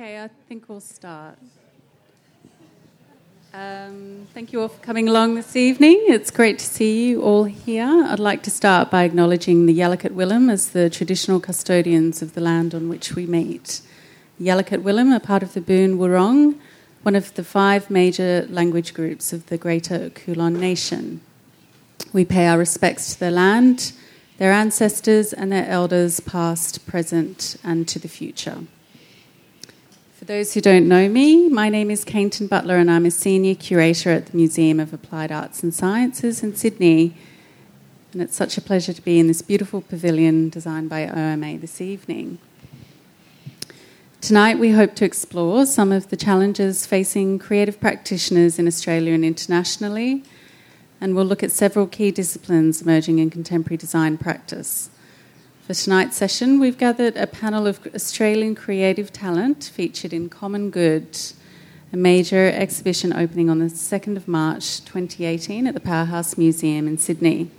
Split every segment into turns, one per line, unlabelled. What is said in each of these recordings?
Okay, I think we'll start. Um, thank you all for coming along this evening. It's great to see you all here. I'd like to start by acknowledging the Yalukit Willam as the traditional custodians of the land on which we meet. Yalukit Willam are part of the Boon Wurrung, one of the five major language groups of the Greater Kulin Nation. We pay our respects to their land, their ancestors, and their elders, past, present, and to the future. For those who don't know me, my name is Keinton Butler, and I'm a senior curator at the Museum of Applied Arts and Sciences in Sydney. And it's such a pleasure to be in this beautiful pavilion designed by OMA this evening. Tonight, we hope to explore some of the challenges facing creative practitioners in Australia and internationally, and we'll look at several key disciplines emerging in contemporary design practice. For tonight's session, we've gathered a panel of Australian creative talent featured in Common Good, a major exhibition opening on the 2nd of March 2018 at the Powerhouse Museum in Sydney.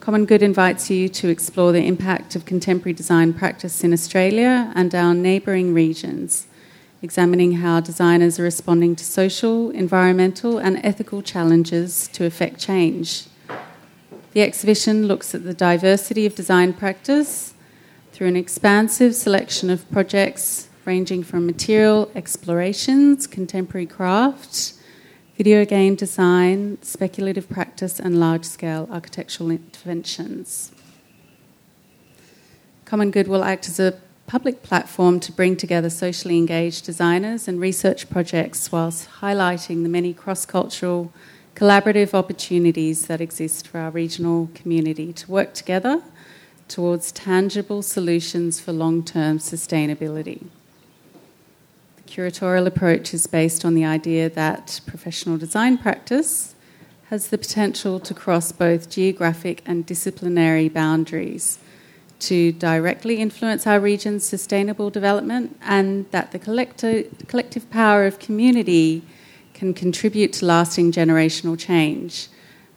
Common Good invites you to explore the impact of contemporary design practice in Australia and our neighbouring regions, examining how designers are responding to social, environmental, and ethical challenges to effect change. The exhibition looks at the diversity of design practice through an expansive selection of projects ranging from material explorations, contemporary craft, video game design, speculative practice, and large scale architectural interventions. Common Good will act as a public platform to bring together socially engaged designers and research projects whilst highlighting the many cross cultural collaborative opportunities that exist for our regional community to work together towards tangible solutions for long term sustainability. The curatorial approach is based on the idea that professional design practice has the potential to cross both geographic and disciplinary boundaries to directly influence our region's sustainable development, and that the collective power of community can contribute to lasting generational change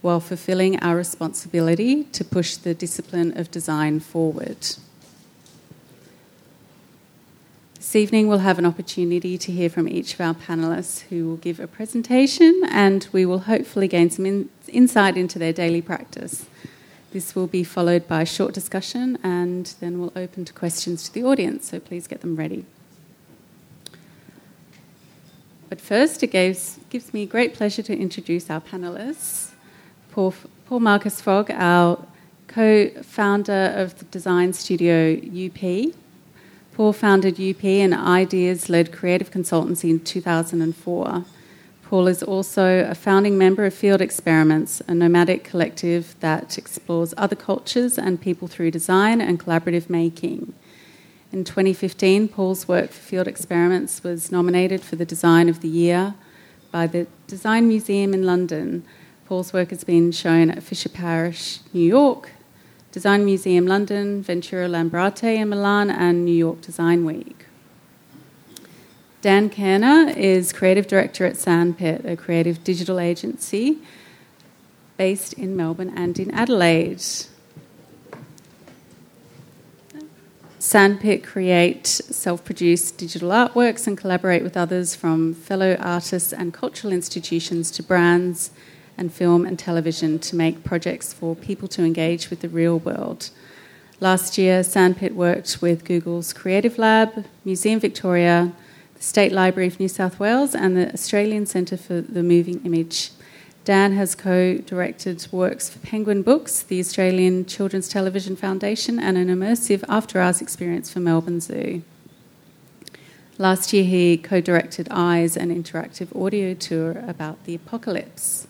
while fulfilling our responsibility to push the discipline of design forward. This evening, we'll have an opportunity to hear from each of our panelists who will give a presentation, and we will hopefully gain some in- insight into their daily practice. This will be followed by a short discussion, and then we'll open to questions to the audience, so please get them ready. But first, it gives, gives me great pleasure to introduce our panelists. Paul, Paul Marcus Fogg, our co founder of the design studio UP. Paul founded UP, an ideas led creative consultancy, in 2004. Paul is also a founding member of Field Experiments, a nomadic collective that explores other cultures and people through design and collaborative making. In 2015, Paul's work for Field Experiments was nominated for the Design of the Year by the Design Museum in London. Paul's work has been shown at Fisher Parrish, New York, Design Museum London, Ventura Lambrate in Milan, and New York Design Week. Dan Koerner is creative director at Sandpit, a creative digital agency based in Melbourne and in Adelaide. Sandpit create self produced digital artworks and collaborate with others from fellow artists and cultural institutions to brands and film and television to make projects for people to engage with the real world. Last year, Sandpit worked with Google's Creative Lab, Museum Victoria, the State Library of New South Wales, and the Australian Centre for the Moving Image Dan has co directed works for Penguin Books, the Australian Children's Television Foundation, and an immersive after hours experience for Melbourne Zoo. Last year, he co directed Eyes, an interactive audio tour about the apocalypse.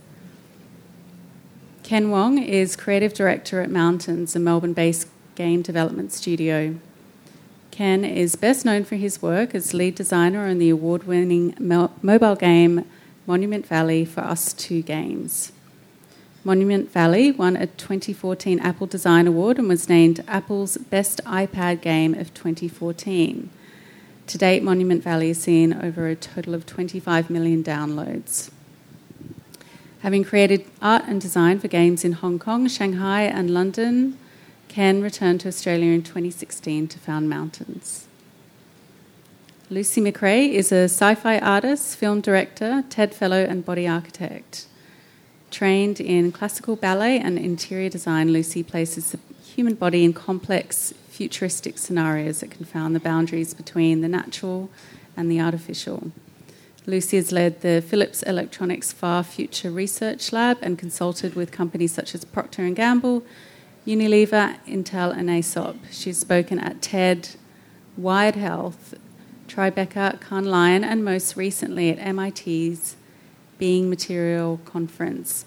Ken Wong is creative director at Mountains, a Melbourne based game development studio. Ken is best known for his work as lead designer on the award winning mobile game Monument Valley for ustwo Games. Monument Valley won a 2014 Apple Design Award and was named Apple's Best iPad Game of 2014. To date, Monument Valley has seen over a total of 25 million downloads. Having created art and design for games in Hong Kong, Shanghai, and London, Ken returned to Australia in 2016 to found Mountains. Lucy McRae is a sci fi artist, film director, TED Fellow, and body architect. Trained in classical ballet and interior design, Lucy places the human body in complex, futuristic scenarios that confound the boundaries between the natural and the artificial. Lucy has led the Philips Electronics Far Future Research Lab and consulted with companies such as Procter & Gamble, Unilever, Intel, and Aesop. She's spoken at TED, Wired Health, Tribeca, Cannes Lion, and most recently at MIT's Being Material Conference.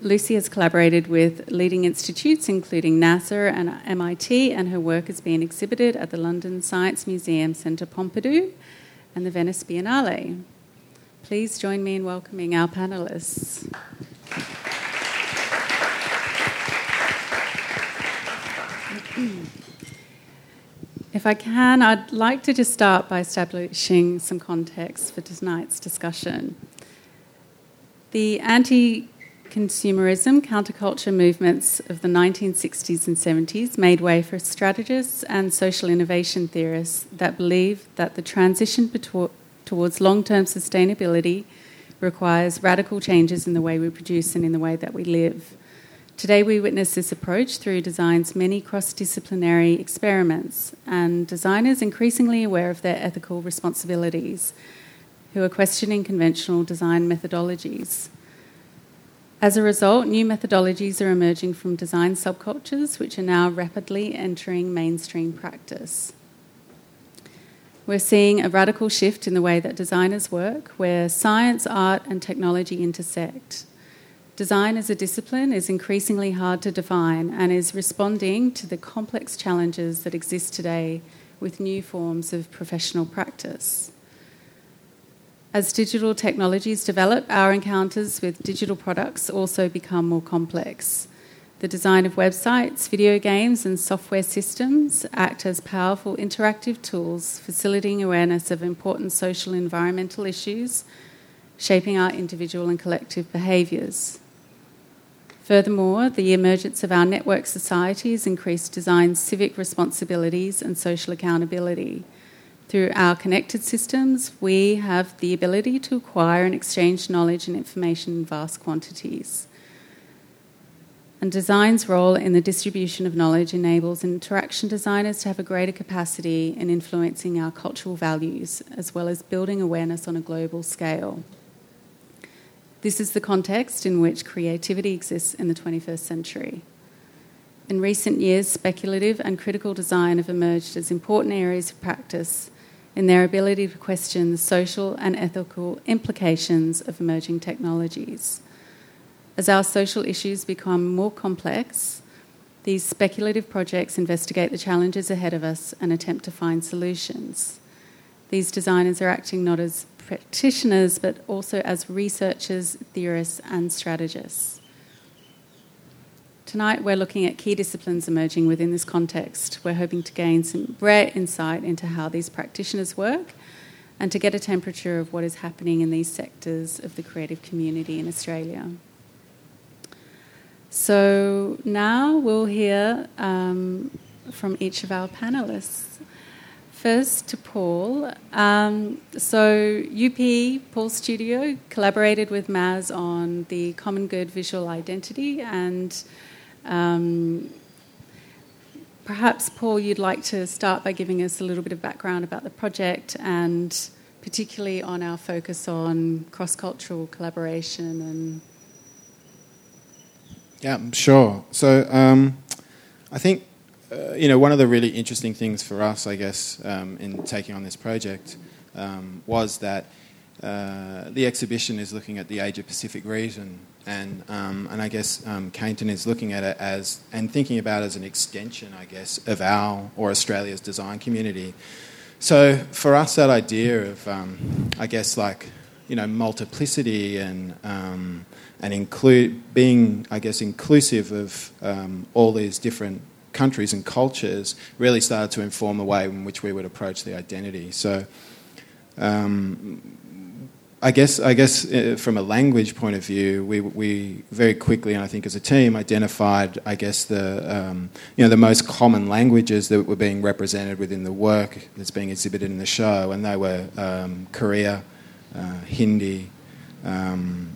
Lucy has collaborated with leading institutes, including NASA and MIT, and her work has been exhibited at the London Science Museum Centre Pompidou and the Venice Biennale. Please join me in welcoming our panelists. If I can, I'd like to just start by establishing some context for tonight's discussion. The anti consumerism counterculture movements of the 1960s and 70s made way for strategists and social innovation theorists that believe that the transition towards long term sustainability requires radical changes in the way we produce and in the way that we live. Today, we witness this approach through design's many cross disciplinary experiments, and designers increasingly aware of their ethical responsibilities, who are questioning conventional design methodologies. As a result, new methodologies are emerging from design subcultures, which are now rapidly entering mainstream practice. We're seeing a radical shift in the way that designers work, where science, art, and technology intersect. Design as a discipline is increasingly hard to define and is responding to the complex challenges that exist today with new forms of professional practice. As digital technologies develop, our encounters with digital products also become more complex. The design of websites, video games, and software systems act as powerful interactive tools, facilitating awareness of important social and environmental issues, shaping our individual and collective behaviours. Furthermore, the emergence of our network societies increased design's civic responsibilities and social accountability. Through our connected systems, we have the ability to acquire and exchange knowledge and information in vast quantities. And design's role in the distribution of knowledge enables interaction designers to have a greater capacity in influencing our cultural values, as well as building awareness on a global scale. This is the context in which creativity exists in the 21st century. In recent years, speculative and critical design have emerged as important areas of practice in their ability to question the social and ethical implications of emerging technologies. As our social issues become more complex, these speculative projects investigate the challenges ahead of us and attempt to find solutions. These designers are acting not as practitioners, but also as researchers, theorists, and strategists. Tonight, we're looking at key disciplines emerging within this context. We're hoping to gain some rare insight into how these practitioners work and to get a temperature of what is happening in these sectors of the creative community in Australia. So now we'll hear um, from each of our panelists. First to Paul. Um, so UP Paul Studio collaborated with MAAS on the Common Good visual identity, and um, perhaps Paul, you'd like to start by giving us a little bit of background about the project and particularly on our focus on cross-cultural collaboration and.
Yeah, sure. So um, I think uh, you know, one of the really interesting things for us, I guess, um, in taking on this project um, was that uh, the exhibition is looking at the Asia Pacific region, and um, and I guess um, Keinton is looking at it as and thinking about it as an extension, I guess, of our or Australia's design community. So for us, that idea of, um, I guess, like you know, multiplicity and um, and include being, I guess, inclusive of all these different countries and cultures really started to inform the way in which we would approach the identity. So, um, I guess, I guess uh, from a language point of view, we, we very quickly, and I think as a team, identified, I guess, the, um, you know, the most common languages that were being represented within the work that's being exhibited in the show, and they were um, Korea, uh, Hindi, um,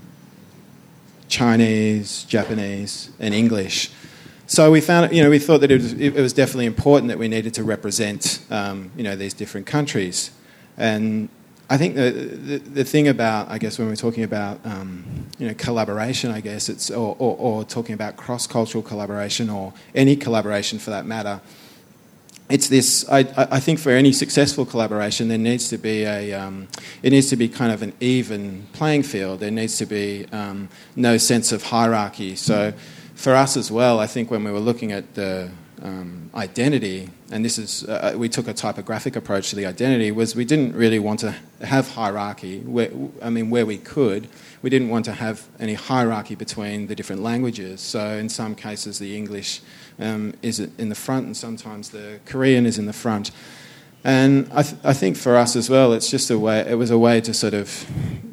Chinese, Japanese, and English. So we found, you know, we thought that it was, it was definitely important that we needed to represent, um, you know, these different countries, and I think the, the, the, thing about, I guess, when we're talking about, um, you know, collaboration, I guess, it's, or, or, or talking about cross cultural collaboration or any collaboration for that matter, it's this, I, I think for any successful collaboration, there needs to be a, um, it needs to be kind of an even playing field. There needs to be um, no sense of hierarchy. So for us as well, I think when we were looking at the, um, identity, and this is uh, we took a typographic approach to the identity, was we didn't really want to have hierarchy. Where, I mean, where we could, we didn't want to have any hierarchy between the different languages. So in some cases, the English um, is in the front, and sometimes the Korean is in the front. And I, th- I, think for us as well, it's just a way. It was a way to sort of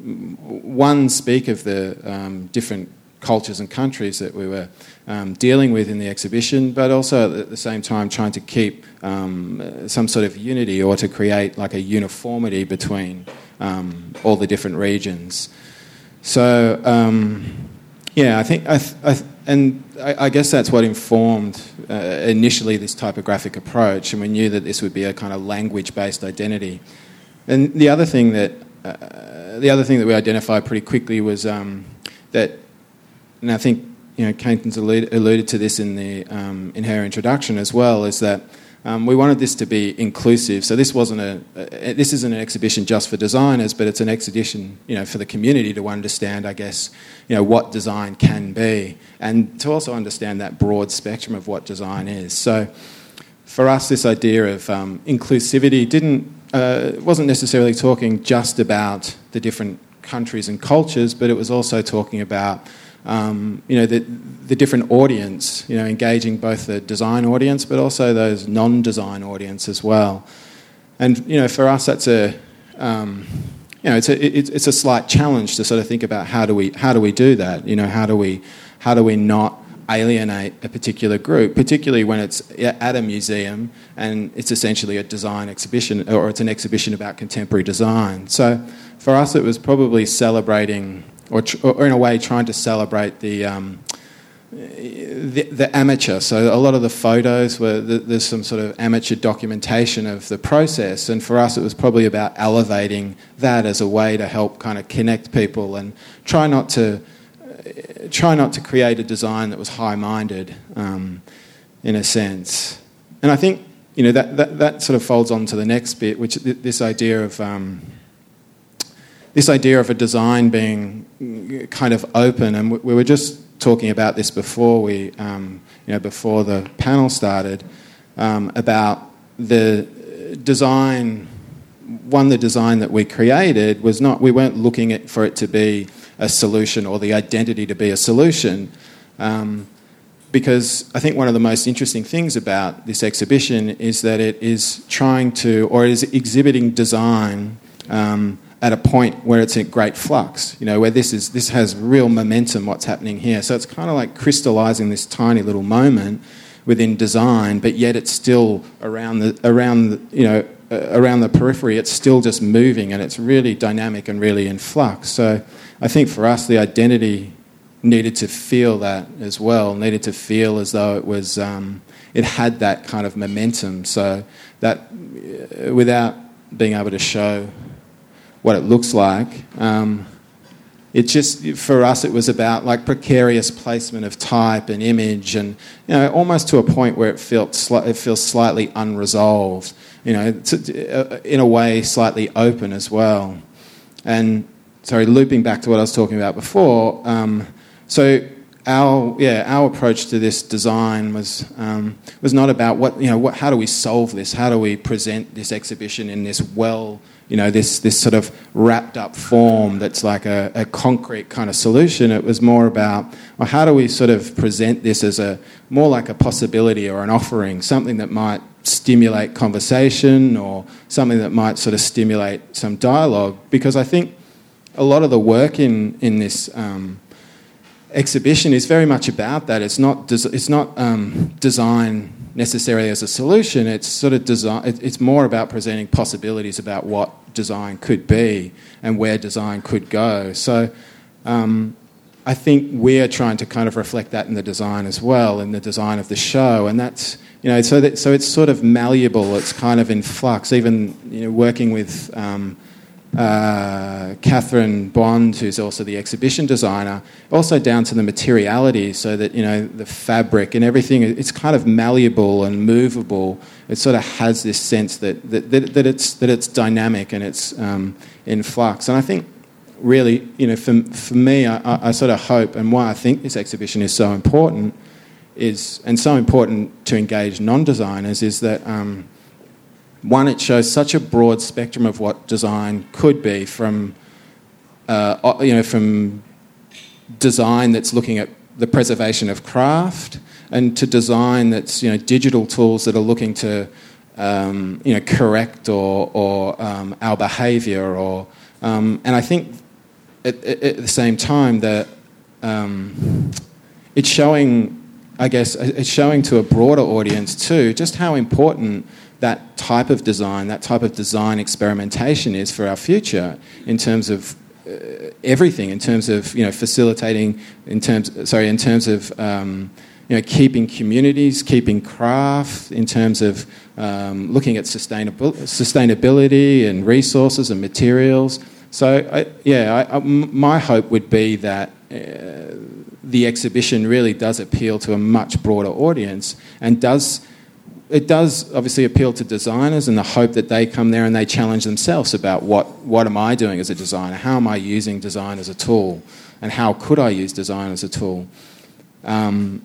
one speak of the um, different cultures and countries that we were um, dealing with in the exhibition, but also at the same time trying to keep um, some sort of unity or to create like a uniformity between um, all the different regions. So, um, yeah, I think, I th- I th- and I, I, guess that's what informed uh, initially this typographic approach, and we knew that this would be a kind of language based identity. And the other thing that uh, the other thing that we identified pretty quickly was um, that and I think you know Caitlin's alluded to this in the um, in her introduction as well, is that um, we wanted this to be inclusive. So this wasn't a, a, this isn't an exhibition just for designers, but it's an exhibition you know for the community to understand, I guess, you know what design can be, and to also understand that broad spectrum of what design is. So for us, this idea of um, inclusivity didn't uh, wasn't necessarily talking just about the different countries and cultures, but it was also talking about um, you know, the, the different audience, you know, engaging both the design audience but also those non-design audience as well. And, you know, for us that's a, um, you know, it's a, it's a slight challenge to sort of think about how do we, how do we do that? You know, how do we, how do we not alienate a particular group, particularly when it's at a museum and it's essentially a design exhibition or it's an exhibition about contemporary design. So for us, it was probably celebrating or, tr- or in a way trying to celebrate the, um, the, the, amateur. So a lot of the photos were there's some sort of amateur documentation of the process, and for us it was probably about elevating that as a way to help kind of connect people and try not to try not to create a design that was high-minded, um, in a sense. And I think you know that, that, that sort of folds on to the next bit, which this idea of um, this idea of a design being kind of open, and we were just talking about this before we, um, you know, before the panel started, um, about the design. One, the design that we created was not. We weren't looking at, for it to be a solution or the identity to be a solution. Um, because I think one of the most interesting things about this exhibition is that it is trying to, or is exhibiting design um, at a point where it's in great flux, you know, where this is this has real momentum. What's happening here? So it's kind of like crystallizing this tiny little moment within design, but yet it's still around the around the, you know uh, around the periphery. It's still just moving, and it's really dynamic and really in flux. So I think for us, the identity needed to feel that as well. Needed to feel as though it was um, it had that kind of momentum. So that uh, without being able to show what it looks like. Um, it just for us it was about like precarious placement of type and image and you know almost to a point where it felt sli- it feels slightly unresolved you know to, uh, in a way slightly open as well and sorry looping back to what I was talking about before um, so our yeah our approach to this design was um, was not about what you know what how do we solve this how do we present this exhibition in this well you know, this, this sort of wrapped up form that's like a, a concrete kind of solution. It was more about, well, how do we sort of present this as a more like a possibility or an offering, something that might stimulate conversation or something that might sort of stimulate some dialogue? Because I think a lot of the work in in this um, exhibition is very much about that. It's not des- it's not um, design necessarily as a solution. It's sort of design. It's more about presenting possibilities about what design could be and where design could go. So. Um, I think we're trying to kind of reflect that in the design as well, in the design of the show, and that's you know so that so it's sort of malleable. It's kind of in flux. Even you know working with um, uh, Catherine Bond, who's also the exhibition designer, also down to the materiality, so that you know the fabric and everything. It's kind of malleable and movable. It sort of has this sense that that, that, that it's that it's dynamic and it's um, in flux. And I think really, you know, for, for me, I, I, sort of hope, and why I think this exhibition is so important, is and so important to engage non-designers, is that um, one, it shows such a broad spectrum of what design could be, from uh, you know, from design that's looking at the preservation of craft, and to design that's you know digital tools that are looking to um, you know correct or, or um, our behaviour or um, and I think at, at, the same time that um, it's showing, I guess, it's showing to a broader audience too just how important that type of design, that type of design experimentation is for our future in terms of uh, everything, in terms of you know facilitating, in terms sorry, in terms of um, you know keeping communities, keeping craft, in terms of um, looking at sustainable, sustainability and resources and materials. So, I, yeah, I, I, my hope would be that uh, the exhibition really does appeal to a much broader audience and does it does obviously appeal to designers and the hope that they come there and they challenge themselves about what, what am I doing as a designer? How am I using design as a tool? And how could I use design as a tool? Um,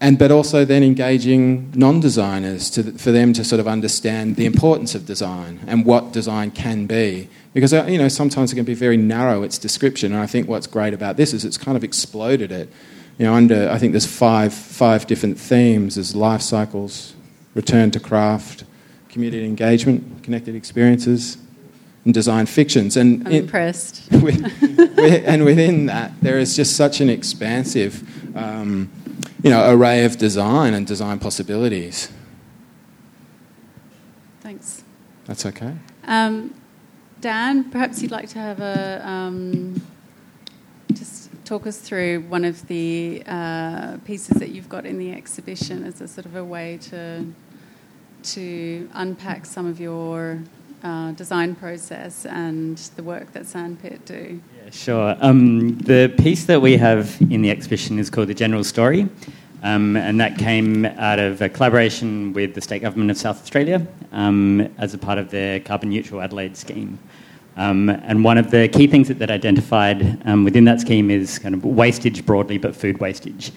and but also then engaging non-designers to, for them to sort of understand the importance of design and what design can be because uh, you know sometimes it can be very narrow its description and i think what's great about this is it's kind of exploded it you know under i think there's five five different themes there's life cycles return to craft community engagement connected experiences and design fictions and
I'm impressed
with, with, and within that there is just such an expansive um, you know, array of design and design possibilities.
Thanks.
That's okay.
Um, Dan, perhaps you'd like to have a um, talk us through one of the uh, pieces that you've got in the exhibition as a sort of a way to to unpack some of your uh, design process and the work that Sandpit do.
Yeah, sure. Um, the piece that we have in the exhibition is called The General Story, um, and that came out of a collaboration with the state government of South Australia um, as a part of their carbon neutral Adelaide scheme. Um, and one of the key things that they identified um, within that scheme is kind of wastage broadly, but food wastage.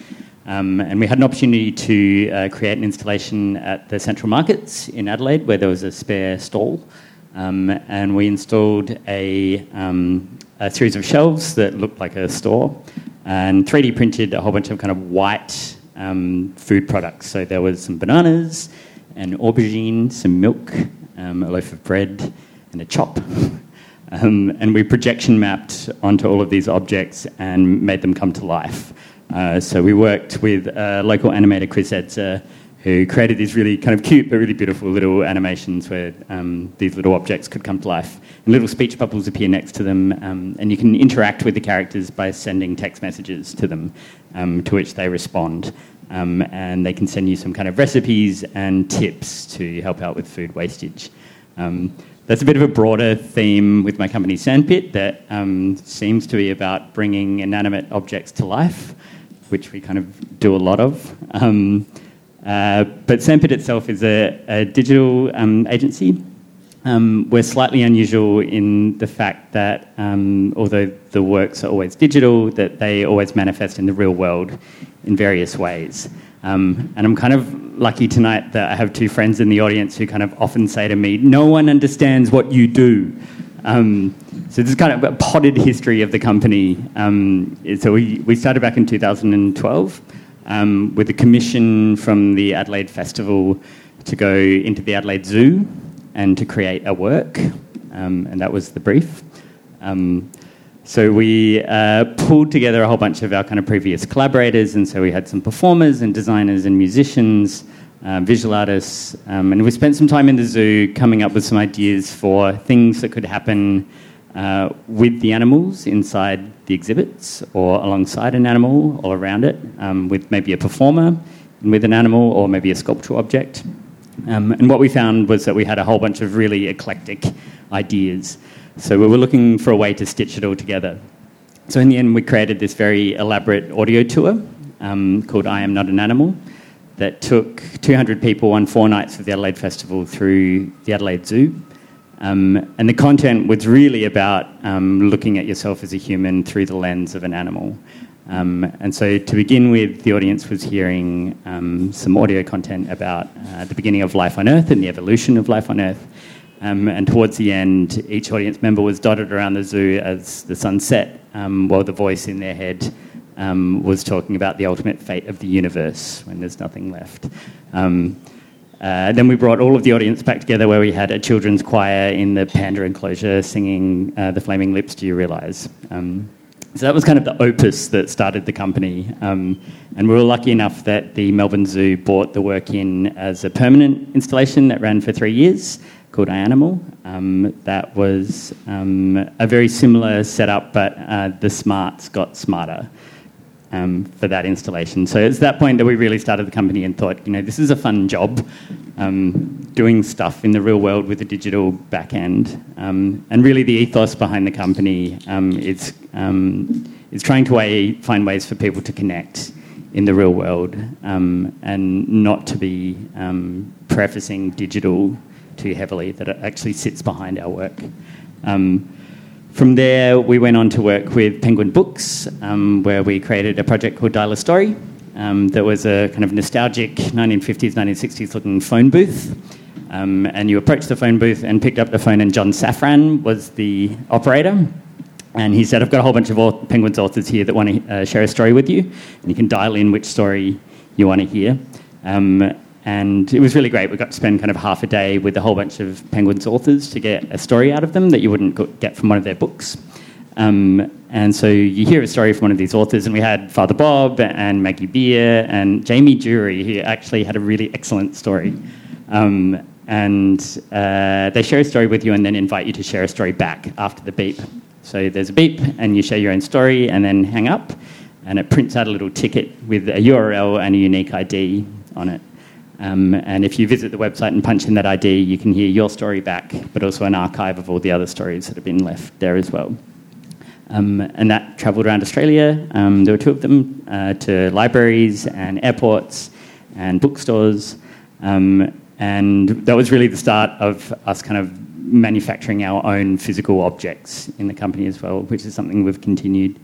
Um, and we had an opportunity to uh, create an installation at the Central Markets in Adelaide where there was a spare stall. Um, and we installed a, um, a, series of shelves that looked like a store and 3D printed a whole bunch of kind of white um, food products. So there was some bananas, an aubergine, some milk, a loaf of bread, and a chop. Um, and we projection mapped onto all of these objects and made them come to life. Uh, so we worked with a local animator, Chris Edzer, who created these really kind of cute but really beautiful little animations where um, these little objects could come to life. And little speech bubbles appear next to them, um, and you can interact with the characters by sending text messages to them, um, to which they respond. Um, and they can send you some kind of recipes and tips to help out with food wastage. Um, that's a bit of a broader theme with my company Sandpit that um, seems to be about bringing inanimate objects to life, which we kind of do a lot of. Uh, but Sandpit itself is a, a digital um, agency. Um, we're slightly unusual in the fact that, um, although the works are always digital, that they always manifest in the real world in various ways. Um, and I'm kind of lucky tonight that I have two friends in the audience who kind of often say to me, "No one understands what you do." Um, so this is kind of a potted history of the company. Um, so we, we started back in 2012 um, with a commission from the Adelaide Festival to go into the Adelaide Zoo and to create a work, um, and that was the brief. Um, So we uh, pulled together a whole bunch of our kind of previous collaborators, and so we had some performers and designers and musicians, uh, visual artists, um, and we spent some time in the zoo coming up with some ideas for things that could happen uh, with the animals inside the exhibits, or alongside an animal, or around it, um, with maybe a performer with an animal, or maybe a sculptural object. Um, and what we found was that we had a whole bunch of really eclectic ideas. So we were looking for a way to stitch it all together. So in the end, we created this very elaborate audio tour um, called I Am Not an Animal that took 200 people on four nights of the Adelaide Festival through the Adelaide Zoo. Um, and the content was really about um, looking at yourself as a human through the lens of an animal. Um, and so, to begin with, the audience was hearing um, some audio content about uh, the beginning of life on Earth and the evolution of life on Earth. Um, and towards the end, each audience member was dotted around the zoo as the sun set, um, while the voice in their head um, was talking about the ultimate fate of the universe when there's nothing left. Um, uh, then we brought all of the audience back together where we had a children's choir in the panda enclosure singing uh, The Flaming Lips, Do You Realise? Um, so that was kind of the opus that started the company. Um, and we were lucky enough that the Melbourne Zoo bought the work in as a permanent installation that ran for three years called iAnimal. Um, that was um, a very similar setup, but uh, the smarts got smarter um, for that installation. So it's that point that we really started the company and thought, you know, this is a fun job, um, doing stuff in the real world with a digital back end. Um, and really, the ethos behind the company um, is is trying to way, find ways for people to connect in the real world and not to be prefacing digital too heavily, that it actually sits behind our work. Um, from there, we went on to work with Penguin Books, um, where we created a project called Dial a Story. Um, that was a kind of nostalgic 1950s, 1960s looking phone booth. Um, and you approached the phone booth and picked up the phone, and John Safran was the operator. And he said, I've got a whole bunch of Penguins authors here that want to uh, share a story with you. And you can dial in which story you want to hear. Um, and it was really great. We got to spend kind of half a day with a whole bunch of Penguins authors to get a story out of them that you wouldn't get from one of their books. Um, and so you hear a story from one of these authors, and we had Father Bob and Maggie Beer and Jamie Durie, who actually had a really excellent story. Um, and uh, they share a story with you and then invite you to share a story back after the beep. So there's a beep, and you share your own story and then hang up, and it prints out a little ticket with a URL and a unique ID on it. Um, and if you visit the website and punch in that ID, you can hear your story back, but also an archive of all the other stories that have been left there as well. Um, and that travelled around Australia. Um, there were two of them uh, to libraries and airports and bookstores. Um, and that was really the start of us kind of manufacturing our own physical objects in the company as well, which is something we've continued.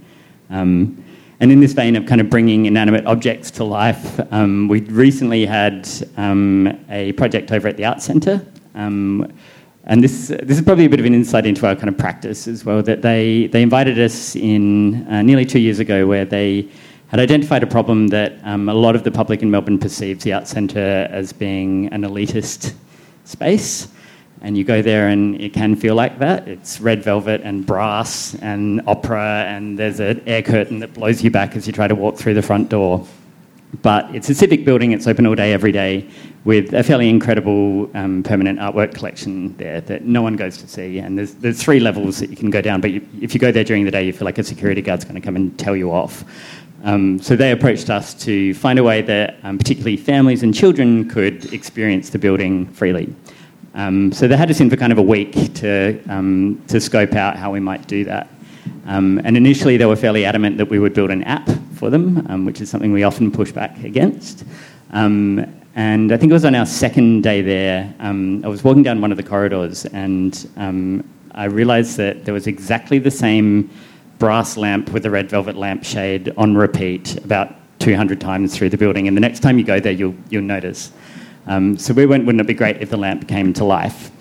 Um, and in this vein of kind of bringing inanimate objects to life, um, we recently had um, a project over at the Arts Centre. Um, and this, this is probably a bit of an insight into our kind of practice as well, that they, they invited us in uh, nearly two years ago where they had identified a problem that um, a lot of the public in Melbourne perceives the Arts Centre as being an elitist space and you go there and it can feel like that. It's red velvet and brass and opera, and there's an air curtain that blows you back as you try to walk through the front door. But it's a civic building, it's open all day, every day, with a fairly incredible um, permanent artwork collection there that no one goes to see. And there's, there's three levels that you can go down, but you, if you go there during the day, you feel like a security guard's going to come and tell you off. Um, so they approached us to find a way that um, particularly families and children could experience the building freely. Um, so they had us in for kind of a week to, um, to scope out how we might do that. Um, and initially, they were fairly adamant that we would build an app for them, um, which is something we often push back against. Um, and I think it was on our second day there, um, I was walking down one of the corridors and I realised that there was exactly the same brass lamp with a red velvet lampshade on repeat about 200 times through the building. And the next time you go there, you'll, you'll notice. Um, so we went, wouldn't it be great if the lamp came to life?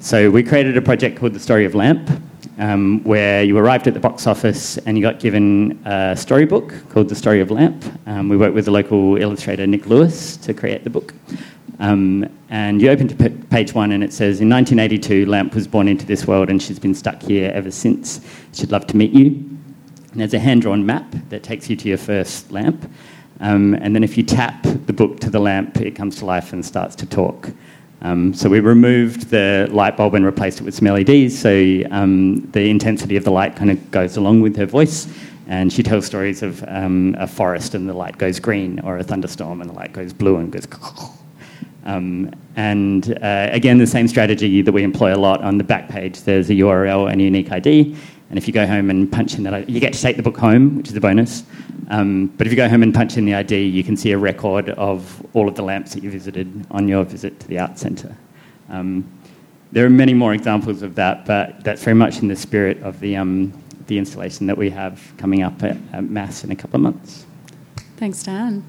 So we created a project called The Story of Lamp, um, where you arrived at the box office and you got given a storybook called The Story of Lamp. Um, we worked with the local illustrator Nick Lewis to create the book. Um, and you open to p- page one, and it says, In 1982, Lamp was born into this world, and she's been stuck here ever since. She'd love to meet you. And there's a hand drawn map that takes you to your first lamp. Um, and then if you tap the book to the lamp, it comes to life and starts to talk. Um, so we removed the light bulb and replaced it with some LEDs, so um, the intensity of the light kind of goes along with her voice. And she tells stories of um, a forest and the light goes green, or a thunderstorm and the light goes blue and goes. Um, and uh, again, the same strategy that we employ a lot on the back page. There's a URL and a unique ID, and if you go home and punch in that, you get to take the book home, which is a bonus. Um, but if you go home and punch in the ID, you can see a record of all of the lamps that you visited on your visit to the Art Centre. Um, there are many more examples of that, but that's very much in the spirit of the, um, the installation that we have coming up at, at MAAS in a couple of months.
Thanks, Dan.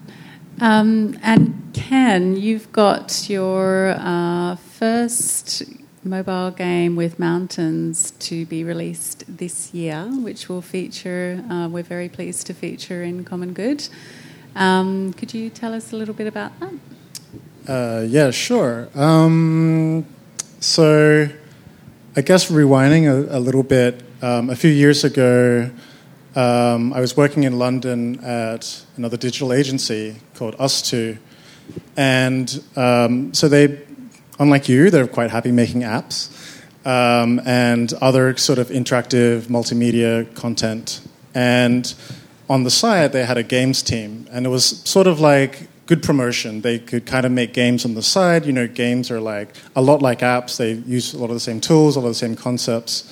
Um, and Ken, you've got your uh, first mobile game with mountains to be released this year, which will feature, uh, we're very pleased to feature in Common Good. Um, could you tell us a little bit about that?
Uh, yeah, sure. Um, so, I guess rewinding a, a little bit, um, a few years ago, um, I was working in London at another digital agency called ustwo. And um, so they, unlike you, they're quite happy making apps um, and other sort of interactive multimedia content. And on the side, they had a games team. And it was sort of like good promotion. They could kind of make games on the side. You know, games are like a lot like apps, they use a lot of the same tools, a lot of the same concepts.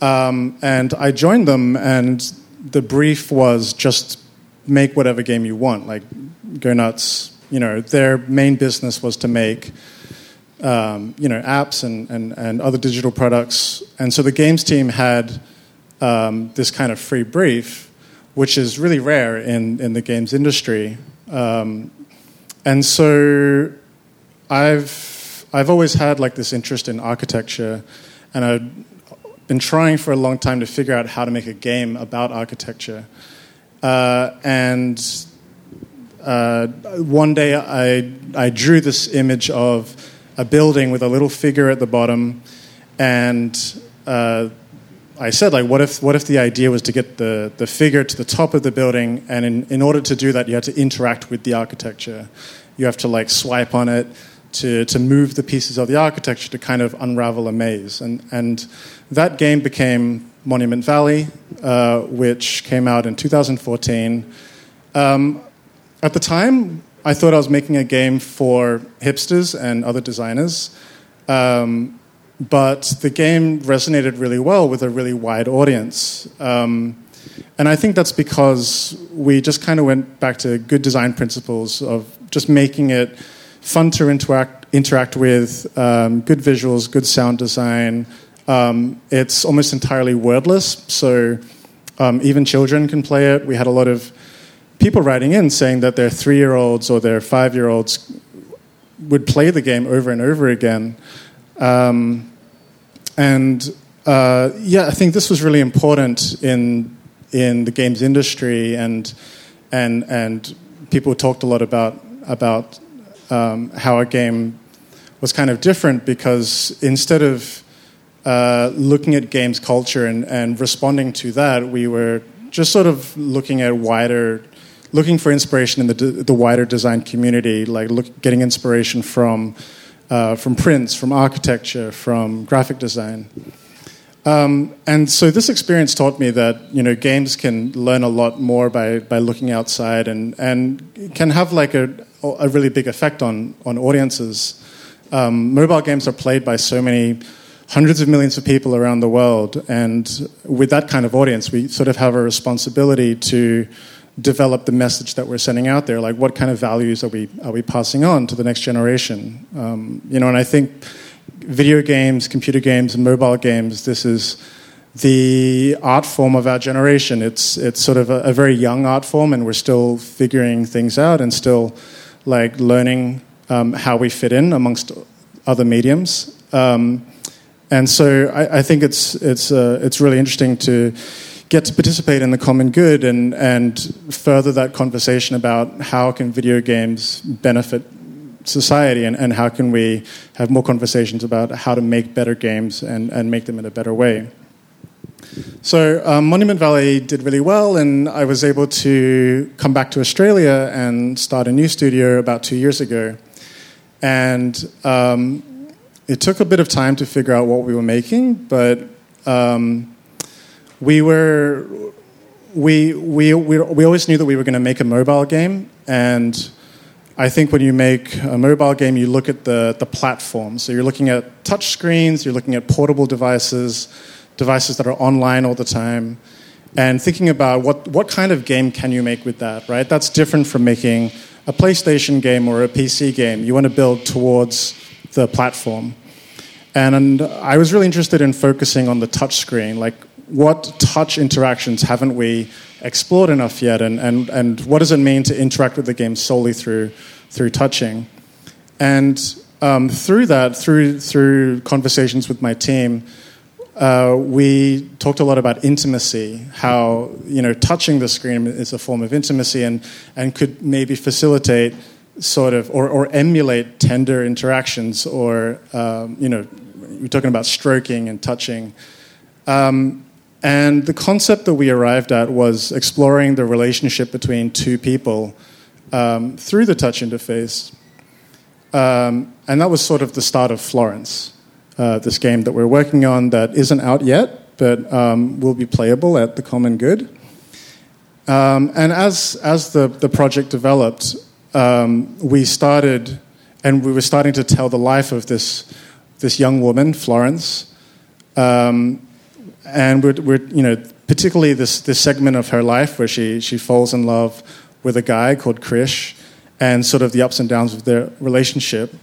Um, and I joined them, and the brief was just make whatever game you want, like go nuts. You know, their main business was to make um, you know apps and, and, and other digital products, and so the games team had um, this kind of free brief, which is really rare in in the games industry, um, and so I've I've always had like this interest in architecture, and I've been trying for a long time to figure out how to make a game about architecture. Uh, and uh, one day I, I drew this image of a building with a little figure at the bottom, and uh, I said, like, what if, what if the idea was to get the, the figure to the top of the building, and in, in order to do that, you had to interact with the architecture. You have to, like, swipe on it to, to move the pieces of the architecture to kind of unravel a maze. And, and that game became Monument Valley, uh, which came out in 2014. Um, at the time, I thought I was making a game for hipsters and other designers, um, but the game resonated really well with a really wide audience. Um, and I think that's because we just kind of went back to good design principles of just making it fun to interact, interact with, um, good visuals, good sound design, um, it's almost entirely wordless, so um, even children can play it. We had a lot of people writing in saying that their three year olds or their five year olds would play the game over and over again. Um, and uh, yeah, I think this was really important in in the games industry, and and and people talked a lot about about um, how a game was kind of different because instead of uh, looking at games culture and, and responding to that, we were just sort of looking at wider, looking for inspiration in the, the wider design community, like look, getting inspiration from, uh, from prints, from architecture, from graphic design. Um, and so this experience taught me that you know games can learn a lot more by, by looking outside and, and can have like a, a really big effect on, on audiences. Um, mobile games are played by so many hundreds of millions of people around the world. And with that kind of audience, we sort of have a responsibility to develop the message that we're sending out there. Like, what kind of values are we are we passing on to the next generation? Um, you know, and I think video games, computer games, and mobile games. This is the art form of our generation. It's it's sort of a, a very young art form, and we're still figuring things out and still like learning um, how we fit in amongst other mediums. Um, and so I, I think it's, it's, uh, it's really interesting to get to participate in the common good and, and further that conversation about how can video games benefit society and, and how can we have more conversations about how to make better games and, and make them in a better way. So um, Monument Valley did really well, and I was able to come back to Australia and start a new studio about two years ago. And um, it took a bit of time to figure out what we were making, but um, we were we, we, we, we always knew that we were going to make a mobile game, and I think when you make a mobile game, you look at the, the platform. So you're looking at touch screens, you're looking at portable devices, devices that are online all the time, and thinking about what, what kind of game can you make with that, right? That's different from making a PlayStation game or a PC game. You want to build towards the platform. And, and I was really interested in focusing on the touch screen, like what touch interactions haven't we explored enough yet, and, and, and what does it mean to interact with the game solely through, through touching? And um, through that, through, through conversations with my team, uh, we talked a lot about intimacy, how you know touching the screen is a form of intimacy, and and could maybe facilitate sort of or, or emulate tender interactions, or um, you know, we're talking about stroking and touching. Um, and the concept that we arrived at was exploring the relationship between two people um, through the touch interface. Um, and that was sort of the start of Florence, uh, this game that we're working on that isn't out yet, but um, will be playable at the Common Good. Um, and as, as the, the project developed, um, we started, and we were starting to tell the life of this, this young woman, Florence. Um, and we're, we're, you know, particularly this, this segment of her life where she, she falls in love with a guy called Krish and sort of the ups and downs of their relationship.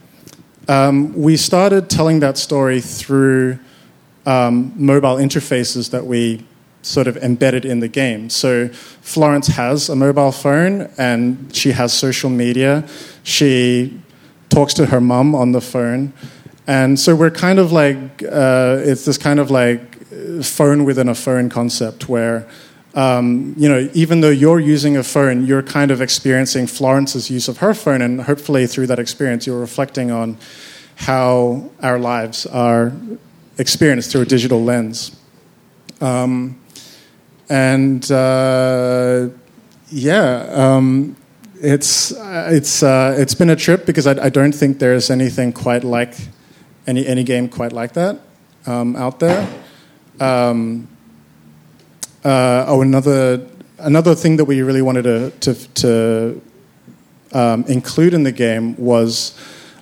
Um, we started telling that story through um, mobile interfaces that we sort of embedded in the game. So Florence has a mobile phone and she has social media. She talks to her mum on the phone. And so we're kind of like, uh, it's this kind of like phone within a phone concept where um, you know, even though you're using a phone, you're kind of experiencing Florence's use of her phone, and hopefully through that experience, you're reflecting on how our lives are experienced through a digital lens. Um, and uh, yeah, um, it's it's uh, it's been a trip because I, I, don't think there's anything quite like any any game quite like that um, out there. Um, uh, oh, another another thing that we really wanted to to, to um, include in the game was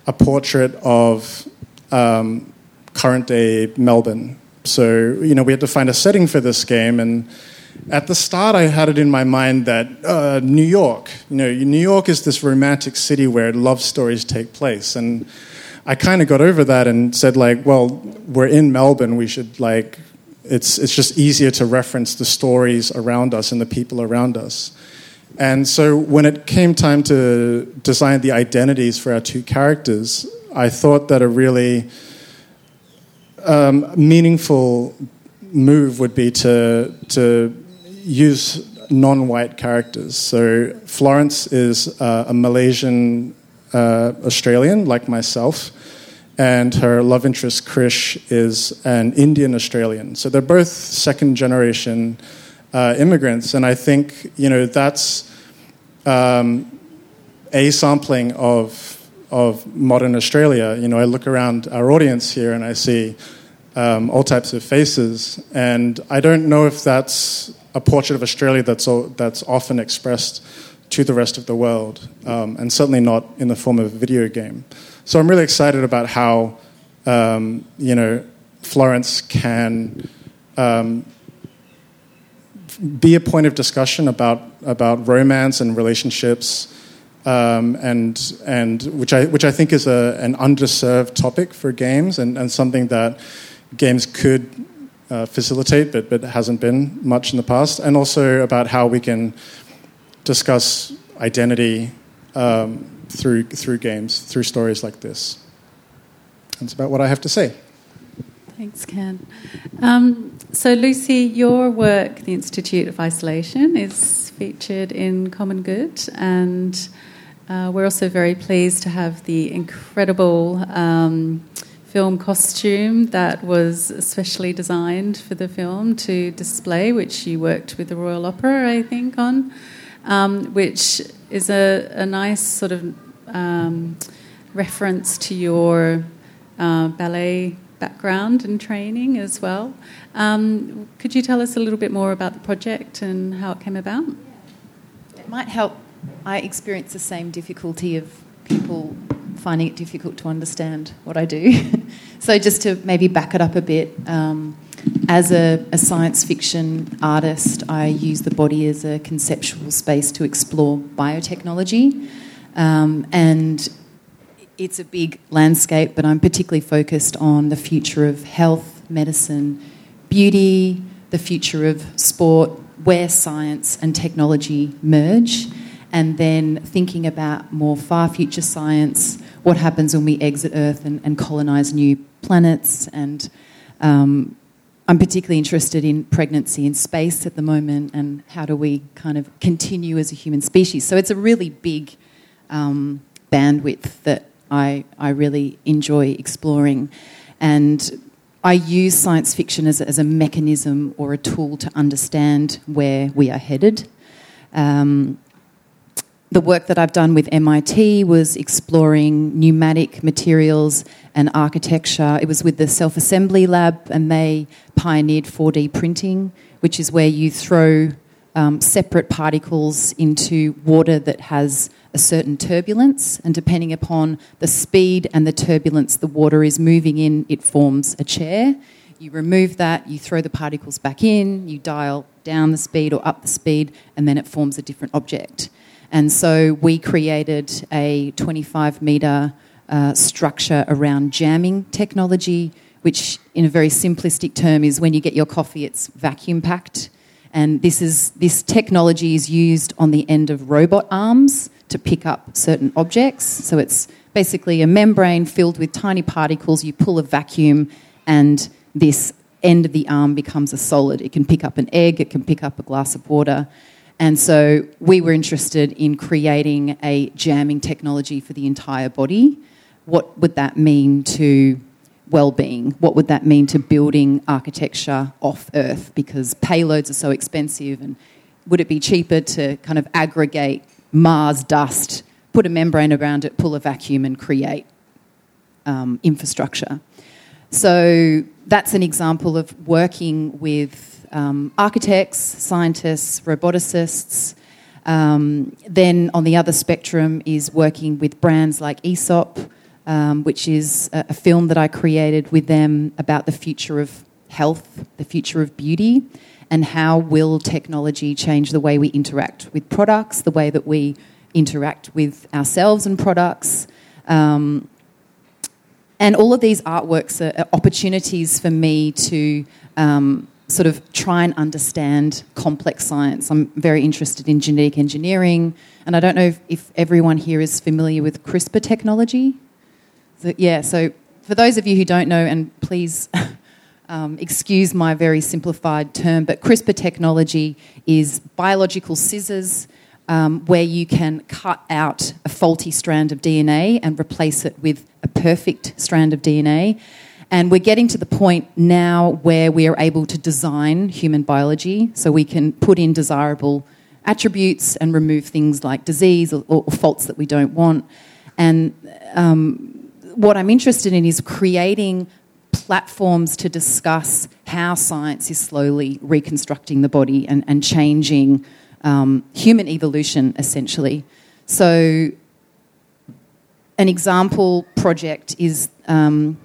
a portrait of um, current day Melbourne. So you know we had to find a setting for this game, and at the start I had it in my mind that uh, New York, you know, New York is this romantic city where love stories take place, and I kind of got over that and said like, well, we're in Melbourne, we should like it's, it's just easier to reference the stories around us and the people around us. And so when it came time to design the identities for our two characters, I thought that a really um, meaningful move would be to, to use non white characters. So Florence is uh, a Malaysian uh, Australian, like myself and her love interest, Krish, is an Indian Australian. So they're both second generation uh, immigrants, and I think you know that's um, a sampling of of modern Australia. You know, I look around our audience here and I see um, all types of faces, and I don't know if that's a portrait of Australia that's that's often expressed to the rest of the world, um, and certainly not in the form of a video game. So I'm really excited about how um, you know Florence can um, be a point of discussion about about romance and relationships, um, and and which I which I think is a, an underserved topic for games and, and something that games could uh, facilitate, but but hasn't been much in the past, and also about how we can discuss identity um, through, through games, through stories like this. That's about what I have to say.
Thanks, Ken. Um, so, Lucy, your work, the Institute of Isolation, is featured in Common Good, and Uh, we're also very pleased to have the incredible um, film costume that was especially designed for the film to display, which you worked with the Royal Opera, I think, on, um, which is a, a, nice sort of um, reference to your uh, ballet background and training as well. Um, could you tell us a little bit more about the project and how it came about?
It might help. I experience the same difficulty of people finding it difficult to understand what I do. so, just to maybe back it up a bit, um, as a, a, science fiction artist, I use the body as a conceptual space to explore biotechnology. Um, and it's a big landscape, but I'm particularly focused on the future of health, medicine, beauty, the future of sport, where science and technology merge, and then thinking about more far future science, what happens when we exit Earth and, and colonize new planets. And um, I'm particularly interested in pregnancy in space at the moment and how do we kind of continue as a human species. So it's a really big um, bandwidth that I, I really enjoy exploring. And I use science fiction as as a mechanism or a tool to understand where we are headed. Um, the work that I've done with MIT was exploring pneumatic materials and architecture. It was with the Self Assembly Lab, and they pioneered 4D printing, which is where you throw um, separate particles into water that has a certain turbulence, and depending upon the speed and the turbulence the water is moving in, it forms a chair. You remove that, you throw the particles back in, you dial down the speed or up the speed, and then it forms a different object. And so we created a 25 metre uh, structure around jamming technology, which, in a very simplistic term, is when you get your coffee, it's vacuum packed. And this, is, this technology is used on the end of robot arms to pick up certain objects. So it's basically a membrane filled with tiny particles. You pull a vacuum, and this end of the arm becomes a solid. It can pick up an egg, it can pick up a glass of water. And so we were interested in creating a jamming technology for the entire body. What would that mean to well-being? What would that mean to building architecture off Earth? Because payloads are so expensive, and would it be cheaper to kind of aggregate Mars dust, put a membrane around it, pull a vacuum, and create um, infrastructure. So that's an example of working with um, architects, scientists, roboticists. Um, then on the other spectrum is working with brands like Aesop, um, which is a, a film that I created with them about the future of health, the future of beauty and how will technology change the way we interact with products, the way that we interact with ourselves and products. Um, and all of these artworks are, opportunities for me to um, sort of try and understand complex science. I'm very interested in genetic engineering, and I don't know if, if everyone here is familiar with CRISPR technology. So, yeah, so for those of you who don't know, and please um, excuse my very simplified term, but CRISPR technology is biological scissors um, where you can cut out a faulty strand of DNA and replace it with a perfect strand of DNA. And we're getting to the point now where we are able to design human biology so we can put in desirable attributes and remove things like disease or, or faults that we don't want. And um, what I'm interested in is creating platforms to discuss how science is slowly reconstructing the body and, and changing um, human evolution, essentially. So, an example project is um,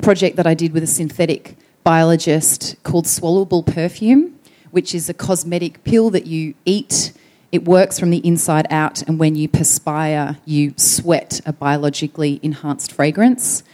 project that I did with a synthetic biologist called Swallowable Perfume, which is a cosmetic pill that you eat. It works from the inside out, and when you perspire, you sweat a biologically enhanced fragrance.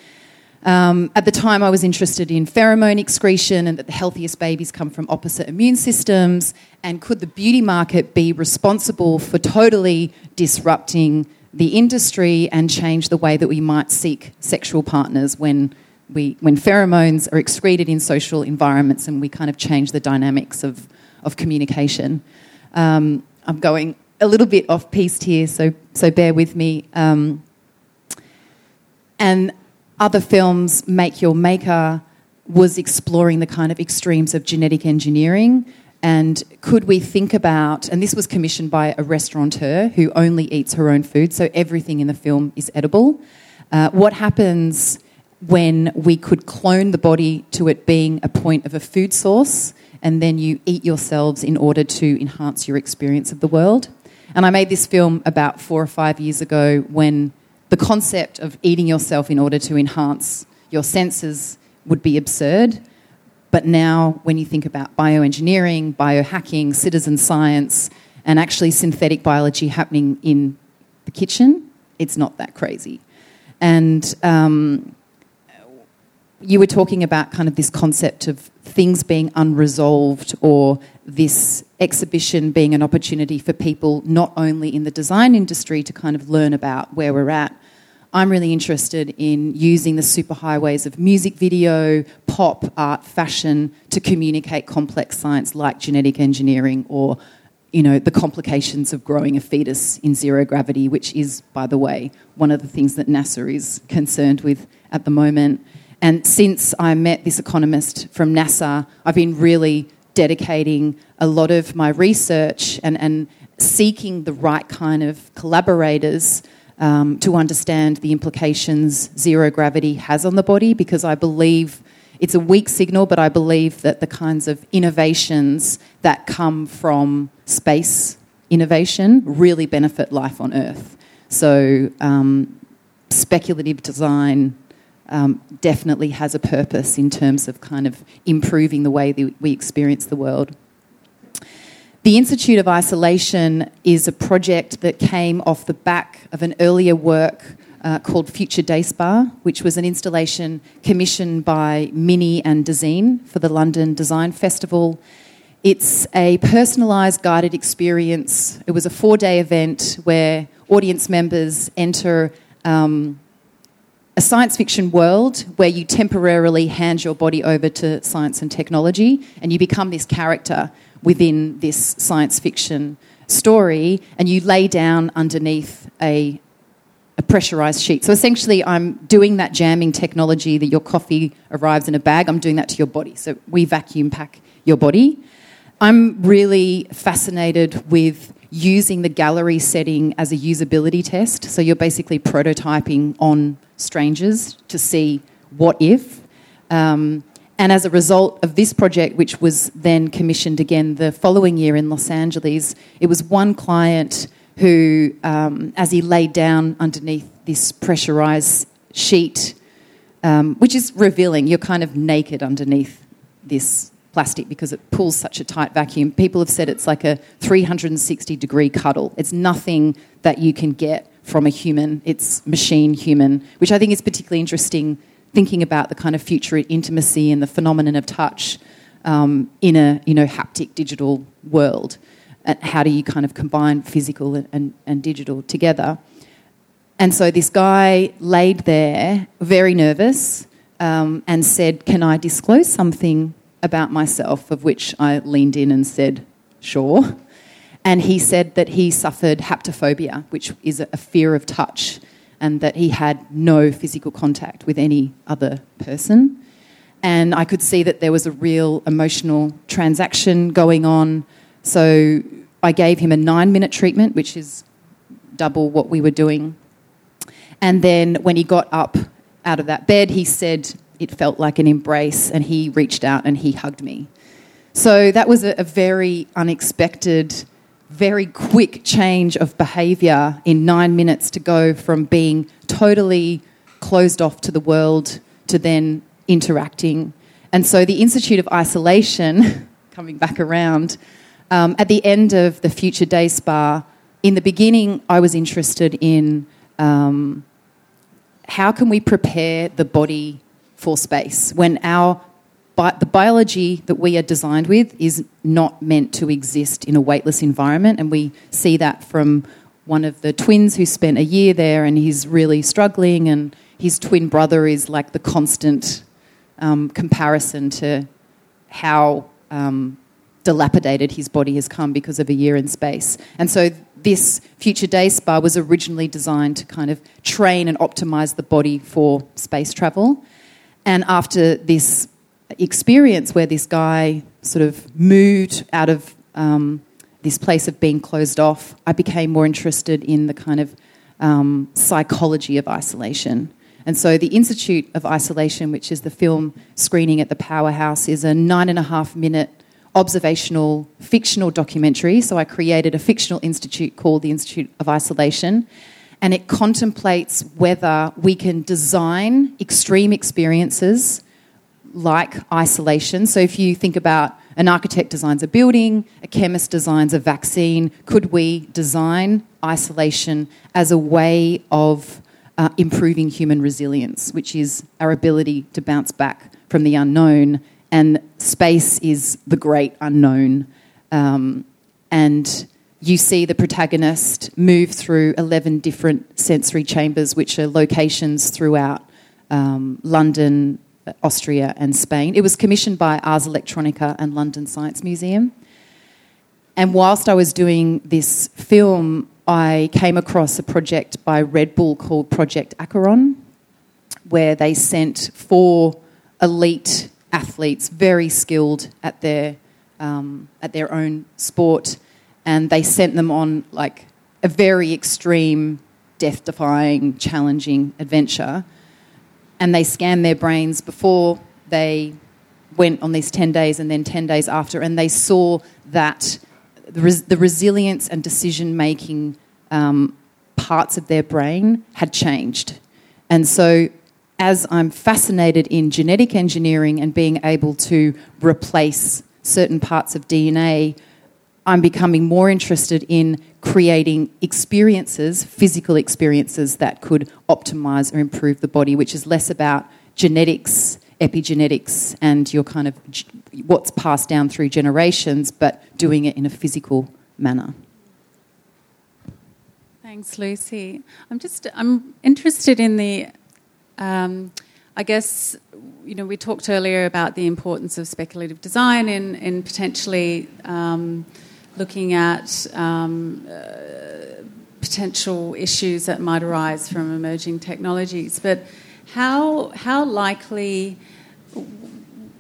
Um, at the time, I was interested in pheromone excretion and that the healthiest babies come from opposite immune systems. And could the beauty market be responsible for totally disrupting the industry and change the way that we might seek sexual partners when, we, when pheromones are excreted in social environments and we kind of change the dynamics of, of communication? Um, I'm going a little bit off piste here, so so bear with me. Um, and other films, Make Your Maker, was exploring the kind of extremes of genetic engineering. And could we think about, and this was commissioned by a restaurateur who only eats her own food, so everything in the film is edible. Uh, what happens when we could clone the body to it being a point of a food source and then you eat yourselves in order to enhance your experience of the world? And I made this film about four or five years ago when the concept of eating yourself in order to enhance your senses would be absurd. But now, when you think about bioengineering, biohacking, citizen science, and actually synthetic biology happening in the kitchen, it's not that crazy. And um, you were talking about kind of this concept of things being unresolved or this exhibition being an opportunity for people not only in the design industry to kind of learn about where we're at. I'm really interested in using the superhighways of music video, pop, art, fashion to communicate complex science like genetic engineering or you know the complications of growing a fetus in zero gravity which is by the way one of the things that NASA is concerned with at the moment and since I met this economist from NASA, I've been really dedicating a lot of my research and, and seeking the right kind of collaborators um, to understand the implications zero gravity has on the body because I believe it's a weak signal, but I believe that the kinds of innovations that come from space innovation really benefit life on Earth. So, um, speculative design, um, definitely has a purpose in terms of kind of improving the way that we experience the world. The Institute of Isolation is a project that came off the back of an earlier work uh, called Future Day Spa, which was an installation commissioned by Mini and Dezeen for the London Design Festival. It's a personalised guided experience. It was a four day event where audience members enter um, a science fiction world where you temporarily hand your body over to science and technology and you become this character within this science fiction story and you lay down underneath a, a pressurized sheet. So essentially, I'm doing that jamming technology that your coffee arrives in a bag, I'm doing that to your body. So we vacuum pack your body. I'm really fascinated with using the gallery setting as a usability test. So you're basically prototyping on strangers to see what if. Um, and as a result of this project, which was then commissioned again the following year in Los Angeles, it was one client who, um, as he laid down underneath this pressurized sheet, um, which is revealing, you're kind of naked underneath this plastic because it pulls such a tight vacuum. People have said it's like a 360 degree cuddle. It's nothing that you can get from a human, it's machine human, which I think is particularly interesting thinking about the kind of future intimacy and the phenomenon of touch um, in a you know haptic digital world. And how do you kind of combine physical and, and, and digital together? And so this guy laid there, very nervous, um, and said, Can I disclose something about myself? Of which I leaned in and said, Sure. And he said that he suffered haptophobia, which is a fear of touch, and that he had no physical contact with any other person. And I could see that there was a real emotional transaction going on. So I gave him a nine minute treatment, which is double what we were doing. And then when he got up out of that bed, he said it felt like an embrace, and he reached out and he hugged me. So that was a, a very unexpected very quick change of behaviour in nine minutes to go from being totally closed off to the world to then interacting. And so the Institute of Isolation, coming back around, um, at the end of the Future Day Spa, in the beginning, I was interested in um, how can we prepare the body for space when our but the biology that we are designed with is not meant to exist in a weightless environment, and we see that from one of the twins who spent a year there, and he's really struggling, and his twin brother is like the constant um, comparison to how um, dilapidated his body has come because of a year in space. And so this Future Day Spa was originally designed to kind of train and optimize the body for space travel. And after this experience where this guy sort of moved out of um, this place of being closed off, I became more interested in the kind of um, psychology of isolation. And so, the Institute of Isolation, which is the film screening at the Powerhouse, is a nine and a half minute observational fictional documentary. So, I created a fictional institute called the Institute of Isolation, and it contemplates whether we can design extreme experiences like isolation. So, if you think about an architect designs a building, a chemist designs a vaccine, could we design isolation as a way of uh, improving human resilience, which is our ability to bounce back from the unknown? And space is the great unknown. Um, and you see the protagonist move through 11 different sensory chambers, which are locations throughout um, London, Austria, and Spain. It was commissioned by Ars Electronica and London Science Museum. And whilst I was doing this film, I came across a project by Red Bull called Project Acheron, where they sent four elite athletes, very skilled at their um, at their own sport, and they sent them on like a very extreme, death-defying, challenging adventure and they scanned their brains before they went on these 10 days and then 10 days after, and they saw that the, res- the resilience and decision making um, parts of their brain had changed. And so, as I'm fascinated in genetic engineering and being able to replace certain parts of DNA, I'm becoming more interested in creating experiences, physical experiences that could optimize or improve the body, which is less about genetics, epigenetics, and your kind of what's passed down through generations, but doing it in a physical manner.
Thanks, Lucy. I'm just I'm interested in the, um, I guess, you know, we talked earlier about the importance of speculative design in in potentially. Um, looking at um, uh, potential issues that might arise from emerging technologies. But how, how likely,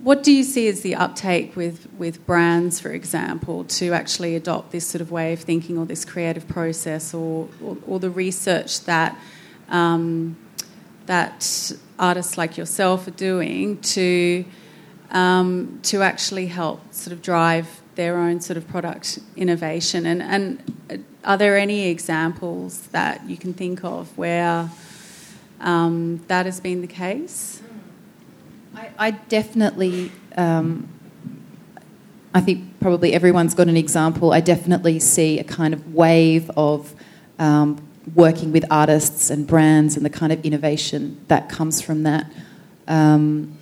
what do you see as the uptake with, with brands, for example, to actually adopt this sort of way of thinking or this creative process or, or, or the research that, um, that artists like yourself are doing to, um, to actually help sort of drive their own sort of product innovation. And, and are there any examples that you can think of where um, that has been the case?
I, I definitely, um, I think probably everyone's got an example. I definitely see a kind of wave of um, working with artists and brands and the kind of innovation that comes from that. Um,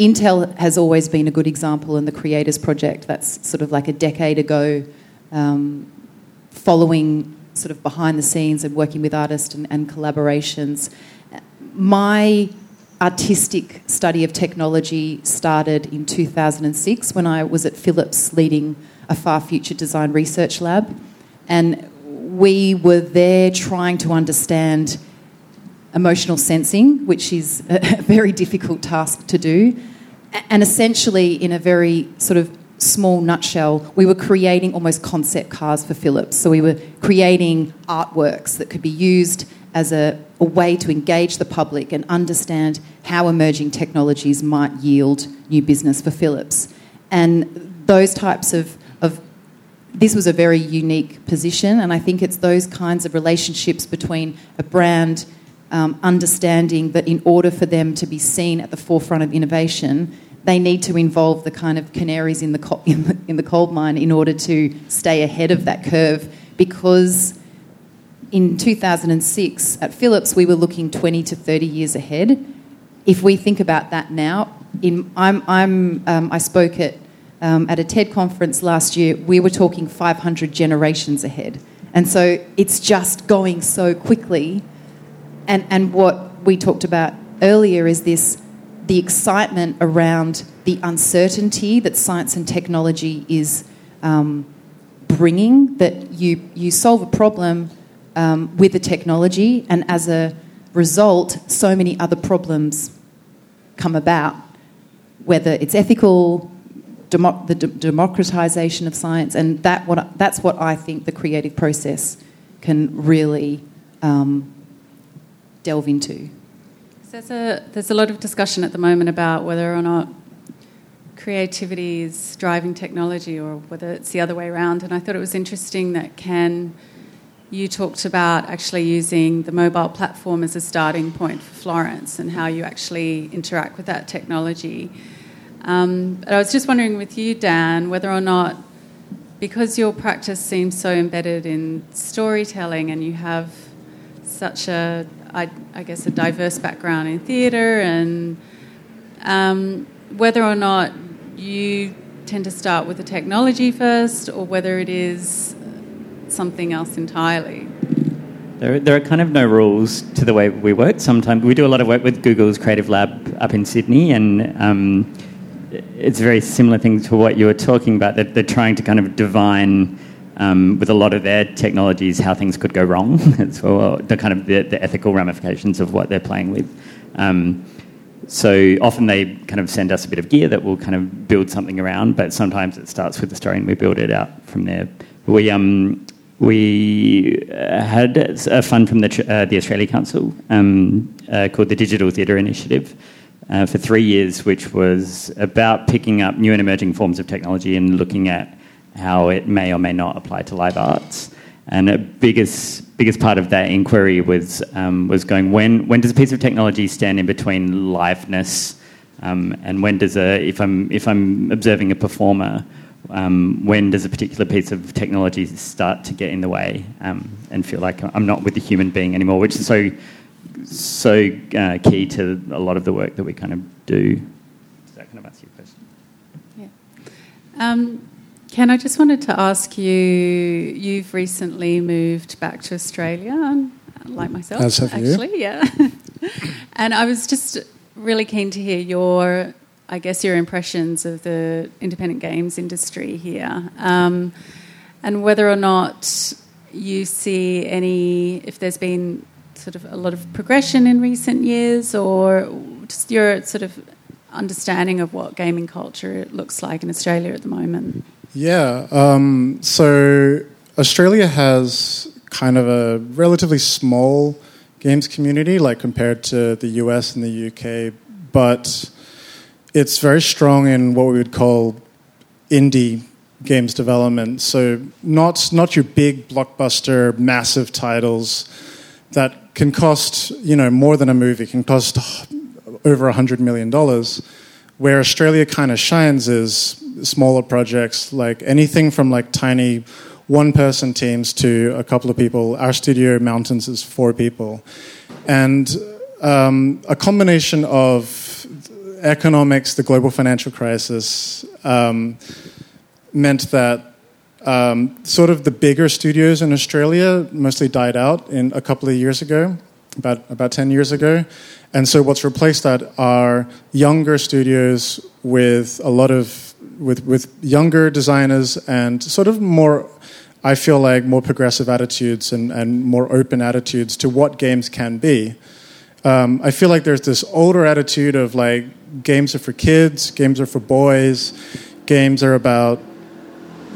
Intel has always been a good example in the Creators Project. That's sort of like a decade ago, um, following sort of behind the scenes and working with artists and, and collaborations. My artistic study of technology started in 2006 when I was at Philips leading a far future design research lab. And we were there trying to understand emotional sensing, which is a very difficult task to do. And essentially, in a very sort of small nutshell, we were creating almost concept cars for Philips. So we were creating artworks that could be used as a, a way to engage the public and understand how emerging technologies might yield new business for Philips. And those types of, of this was a very unique position, and I think it's those kinds of relationships between a brand um, understanding that in order for them to be seen at the forefront of innovation, they need to involve the kind of canaries in the, co- in the, in the coal mine in order to stay ahead of that curve because in 2006 at Philips we were looking 20 to 30 years ahead. If we think about that now, in, I'm, I'm, um, I spoke at, um, at a TED conference last year, we were talking 500 generations ahead. And so it's just going so quickly and, and what we talked about earlier is this the excitement around the uncertainty that science and technology is um, bringing that you, you solve a problem um, with the technology, and as a result, so many other problems come about, whether it's ethical, the d- democratization of science, and that what, that's what I think the creative process can really um, delve into.
There's a, there's a lot of discussion at the moment about whether or not creativity is driving technology or whether it's the other way around. And I thought it was interesting that Ken, you talked about actually using the mobile platform as a starting point for Florence and how you actually interact with that technology. Um, but I was just wondering with you, Dan, whether or not, because your practice seems so embedded in storytelling and you have such a, I, I guess, a diverse background in theatre and um, whether or not you tend to start with the technology first or whether it is something else entirely.
There, there are kind of no rules to the way we work. Sometimes we do a lot of work with Google's Creative Lab up in Sydney, and um, it's a very similar thing to what you were talking about. That they're trying to kind of divine um, with a lot of their technologies how things could go wrong. so the kind of the, the, ethical ramifications of what they're playing with. Um, so often they kind of send us a bit of gear that we'll kind of build something around, but sometimes it starts with the story and we build it out from there. We um, we uh, had a fund from the, uh, the Australia Council um, uh, called the Digital Theatre Initiative uh, for three years, which was about picking up new and emerging forms of technology and looking at how it may or may not apply to live arts. And the biggest, biggest part of that inquiry was, um, was going when, when does a piece of technology stand in between liveness um, and when does a, if I'm, if I'm observing a performer, um, when does a particular piece of technology start to get in the way um, and feel like I'm not with the human being anymore, which is so, so uh, key to a lot of the work that we kind of do. Does that kind of answer your question?
Yeah. Ken, I just wanted to ask you you've recently moved back to Australia, like myself,
As have
actually,
you.
yeah. and I was just really keen to hear your, I guess, your impressions of the independent games industry here, um, and whether or not you see any, if there's been sort of a lot of progression in recent years, or just your sort of understanding of what gaming culture looks like in Australia at the moment.
Yeah. Um, so Australia has kind of a relatively small games community, like compared to the US and the UK, but it's very strong in what we would call indie games development. So not not your big blockbuster, massive titles that can cost you know more than a movie, can cost over a hundred million dollars. Where Australia kind of shines is smaller projects, like anything from like tiny one person teams to a couple of people. Our studio, Mountains, is four people. And um, a combination of economics, the global financial crisis, um, meant that um, sort of the bigger studios in Australia mostly died out in a couple of years ago, about about ten years ago, and so what's replaced that are younger studios with a lot of with with younger designers and sort of more I feel like more progressive attitudes and, and more open attitudes to what games can be. Um, I feel like there's this older attitude of like games are for kids, games are for boys, games are about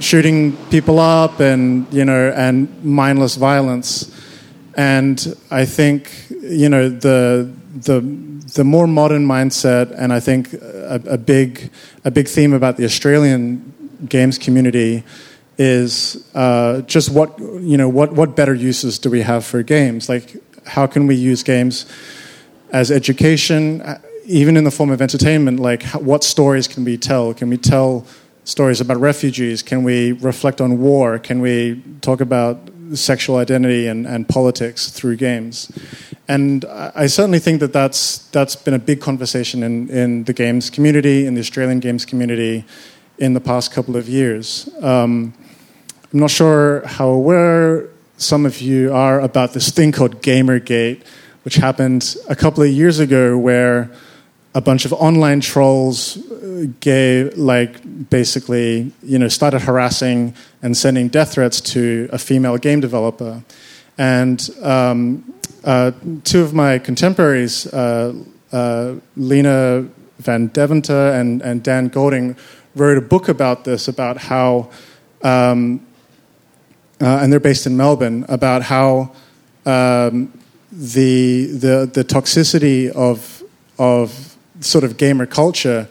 shooting people up and you know and mindless violence. And I think you know the the the more modern mindset, and I think a, a, big a big theme about the Australian games community is uh, just what you know what what better uses do we have for games? Like how can we use games as education, uh, even in the form of entertainment? Like what stories can we tell? Can we tell stories about refugees? Can we reflect on war? Can we talk about sexual identity and, and politics through games? And I certainly think that that's, that's been a big conversation in, in the games community, in the Australian games community, in the past couple of years. Um, I'm not sure how aware some of you are about this thing called Gamergate, which happened a couple of years ago, where a bunch of online trolls gave like basically you know started harassing and sending death threats to a female game developer, and um, uh, two of my contemporaries, uh, uh, Leena van Deventer and, and Dan Golding, wrote a book about this about how, um, uh, and they're based in Melbourne, about how um, the, the the toxicity of of sort of gamer culture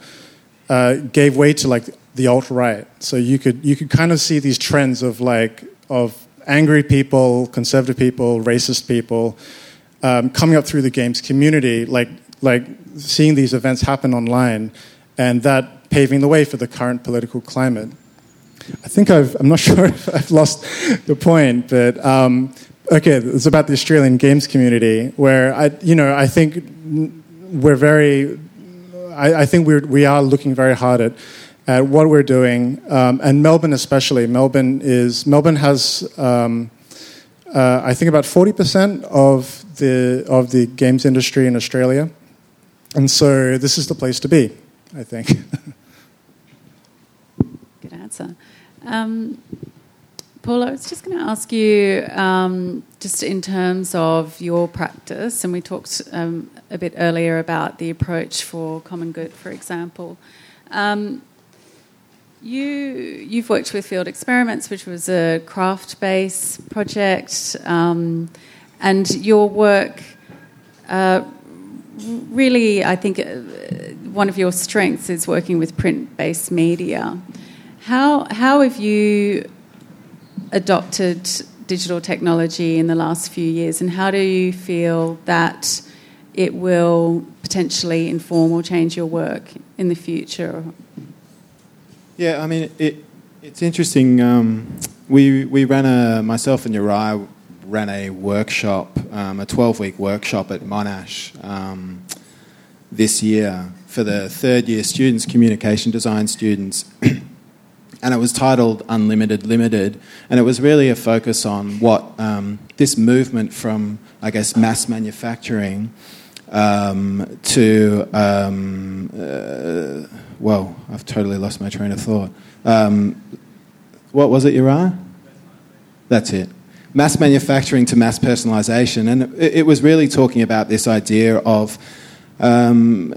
uh, gave way to like the alt right. So you could you could kind of see these trends of like of angry people, conservative people, racist people um, coming up through the games community, like like seeing these events happen online, and that paving the way for the current political climate. I think I've, I'm not sure if I've lost the point, but um, okay, it's about the Australian games community, where I, you know, I think we're very, I, I think we're, we are looking very hard at, at what we're doing, um, and Melbourne especially. Melbourne is Melbourne has, um, uh, I think, about forty percent of the of the games industry in Australia, and so this is the place to be. I think.
Good answer. Um, Paul, I was just going to ask you, um, just in terms of your practice, and we talked um, a bit earlier about the approach for common good, for example. Um, you you've worked with Field Experiments, which was a craft-based project, um, and your work. Uh, really, I think uh, one of your strengths is working with print-based media. How how have you adopted digital technology in the last few years, and how do you feel that it will potentially inform or change your work in the future?
Yeah, I mean, it, it's interesting. Um, we we ran a myself and Uriah ran a workshop, um, a twelve week workshop at Monash um, this year for the third year students, communication design students. And it was titled Unlimited Limited, and it was really a focus on what um, this movement from, I guess, mass manufacturing um, to, um, uh, well, I've totally lost my train of thought. Um, what was it, Uriah? That's it. Mass manufacturing to mass personalization, and it, it was really talking about this idea of um,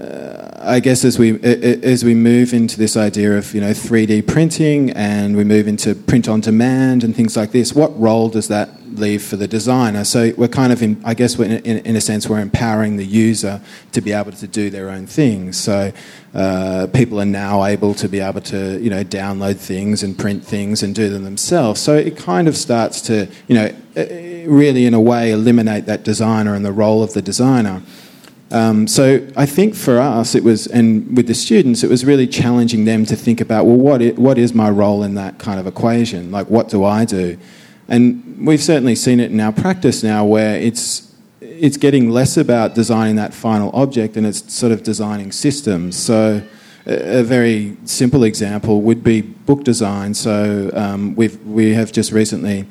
I guess as we as we move into this idea of you know 3D printing and we move into print on demand and things like this, what role does that leave for the designer? So we're kind of in, I guess in, in, in a sense we're empowering the user to be able to do their own things. So uh, people are now able to be able to you know download things and print things and do them themselves. So it kind of starts to you know really in a way eliminate that designer and the role of the designer. Um, so I think for us, it was, and with the students, it was really challenging them to think about, well, what is, what is my role in that kind of equation? Like, what do I do? And we've certainly seen it in our practice now, where it's it's getting less about designing that final object, and it's sort of designing systems. So a very simple example would be book design. So um, we've we have just recently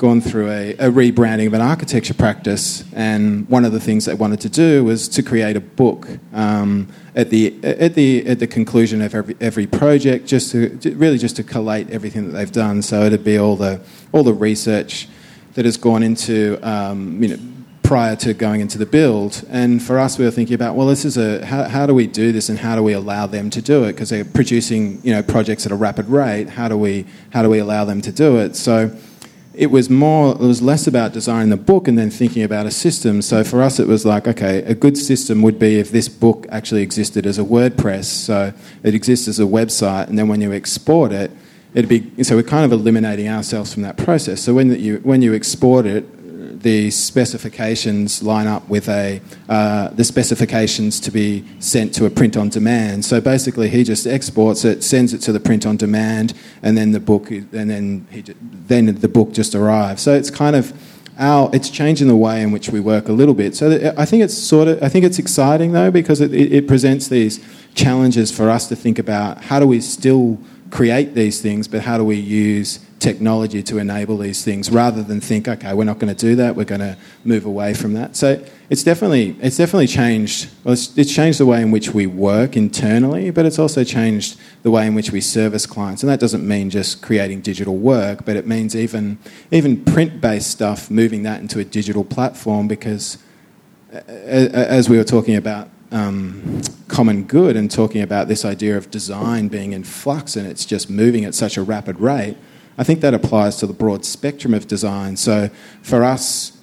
gone through a, a, rebranding of an architecture practice, and one of the things they wanted to do was to create a book um, at the at the at the conclusion of every every project, just to really just to collate everything that they've done. So it'd be all the all the research that has gone into um, you know prior to going into the build. And for us, we were thinking about, well, this is a how, how do we do this, and how do we allow them to do it? Because they're producing you know projects at a rapid rate. How do we how do we allow them to do it? So it was more, it was less about designing the book and then thinking about a system. So for us, it was like, okay, a good system would be if this book actually existed as a WordPress. So it exists as a website, and then when you export it, it'd be so we're kind of eliminating ourselves from that process. So when you when you export it, the specifications line up with a uh, the specifications to be sent to a print on demand. So basically, he just exports it, sends it to the print on demand, and then the book and then he, then the book just arrives. So it's kind of our, it's changing the way in which we work a little bit. So I think it's sort of I think it's exciting though because it, it, it presents these challenges for us to think about how do we still create these things, but how do we use technology to enable these things rather than think, okay, we're not going to do that, we're going to move away from that. So it's definitely, it's definitely changed. Well, it's, it's, changed the way in which we work internally, but it's also changed the way in which we service clients. And that doesn't mean just creating digital work, but it means even, even print based stuff, moving that into a digital platform because, as we were talking about um, common good and talking about this idea of design being in flux and it's just moving at such a rapid rate, I think that applies to the broad spectrum of design. So for us,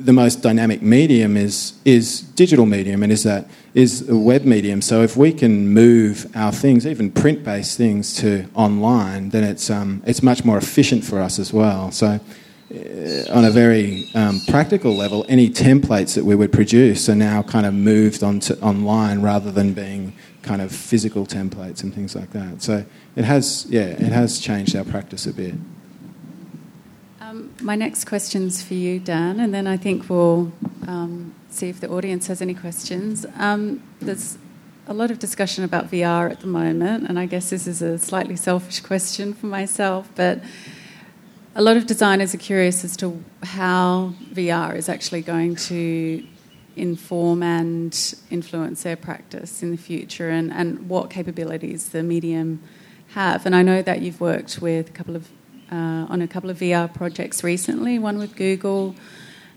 the most dynamic medium is is digital medium and is that is a web medium. So if we can move our things, even print based things, to online, then it's um, it's much more efficient for us as well. So on a very um, practical level, any templates that we would produce are now kind of moved onto online rather than being kind of physical templates and things like that. So it has, yeah, it has changed our practice a bit.
Um, my next question's for you, Dan, and then I think we'll um, see if the audience has any questions. Um, there's a lot of discussion about VR at the moment, and I guess this is a slightly selfish question for myself, but a lot of designers are curious as to how VR is actually going to inform and influence their practice in the future and, and what capabilities the medium have. And I know that you've worked with a couple of uh, on a couple of VR projects recently, one with Google,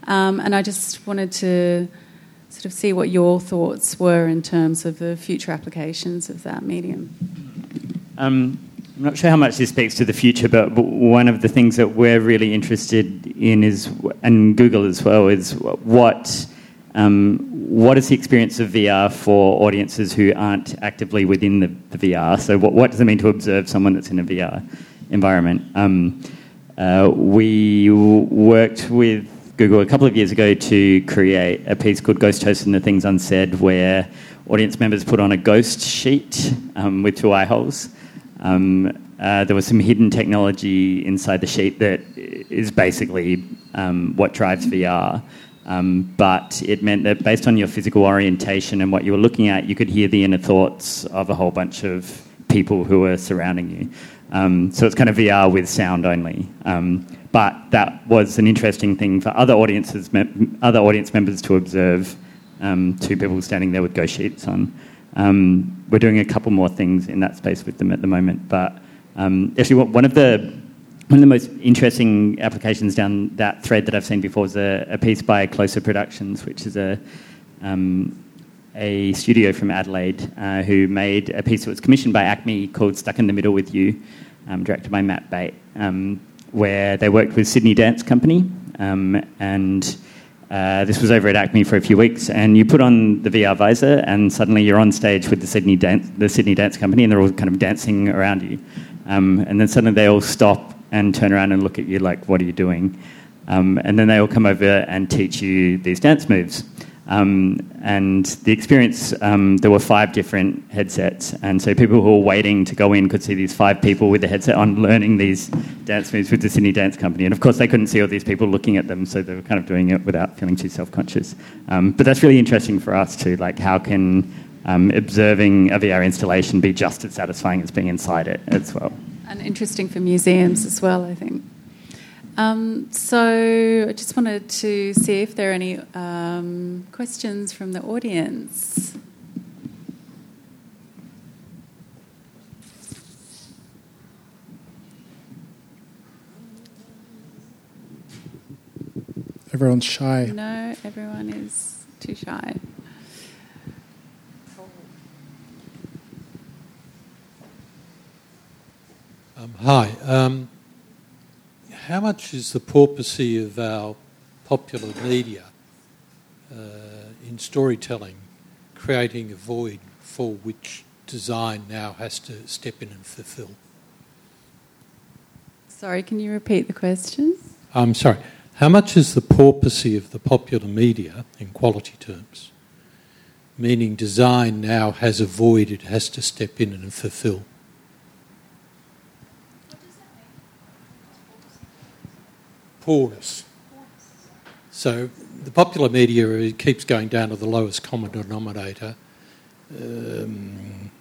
um, and I just wanted to sort of see what your thoughts were in terms of the future applications of that medium.
Um, I'm not sure how much this speaks to the future, but one of the things that we're really interested in is, and Google as well, is what um, what is the experience of VR for audiences who aren't actively within the, the VR? So, what, what, does it mean to observe someone that's in a VR environment? Um, uh, we worked with Google a couple of years ago to create a piece called Ghost Host and the Things Unsaid, where audience members put on a ghost sheet um, with two eye holes. Um, uh, there was some hidden technology inside the sheet that is basically um, what drives VR. Um, but it meant that based on your physical orientation and what you were looking at, you could hear the inner thoughts of a whole bunch of people who were surrounding you. Um, so it's kind of VR with sound only. Um, but that was an interesting thing for other audiences, other audience members to observe. Um, two people standing there with ghost sheets on. Um, we're doing a couple more things in that space with them at the moment. But um, actually, one of the one of the most interesting applications down that thread that I've seen before is a, a piece by Closer Productions, which is a um, a studio from Adelaide uh, who made a piece that was commissioned by ACMI called Stuck in the Middle with You, um, directed by Matt Bate, um, where they worked with Sydney Dance Company. Um, and uh, this was over at ACMI for a few weeks. And you put on the VR visor, and suddenly you're on stage with the Sydney Dance, the Sydney Dance Company, and they're all kind of dancing around you. Um, and then suddenly they all stop and turn around and look at you like, what are you doing? Um, and then they all come over and teach you these dance moves. Um, and the experience, um, there were five different headsets. And so people who were waiting to go in could see these five people with the headset on learning these dance moves with the Sydney Dance Company. And of course, they couldn't see all these people looking at them, so they were kind of doing it without feeling too self conscious. Um, but that's really interesting for us too. Like, how can um, observing a VR installation be just as satisfying as being inside it as well?
and interesting for museums as well, I think. Um, so I just wanted to see if there are any um, questions from the audience.
Everyone's shy.
No, everyone is too shy.
Um, hi. How much is the porpoising of our popular media uh, in storytelling creating a void for which design now has to step in and fulfill?
Sorry, can you repeat the question?
I'm sorry. How much is the porpoising of the popular media in quality terms? Meaning design now has a void it has to step in and fulfill. So the popular media keeps going down to the lowest common denominator. Um,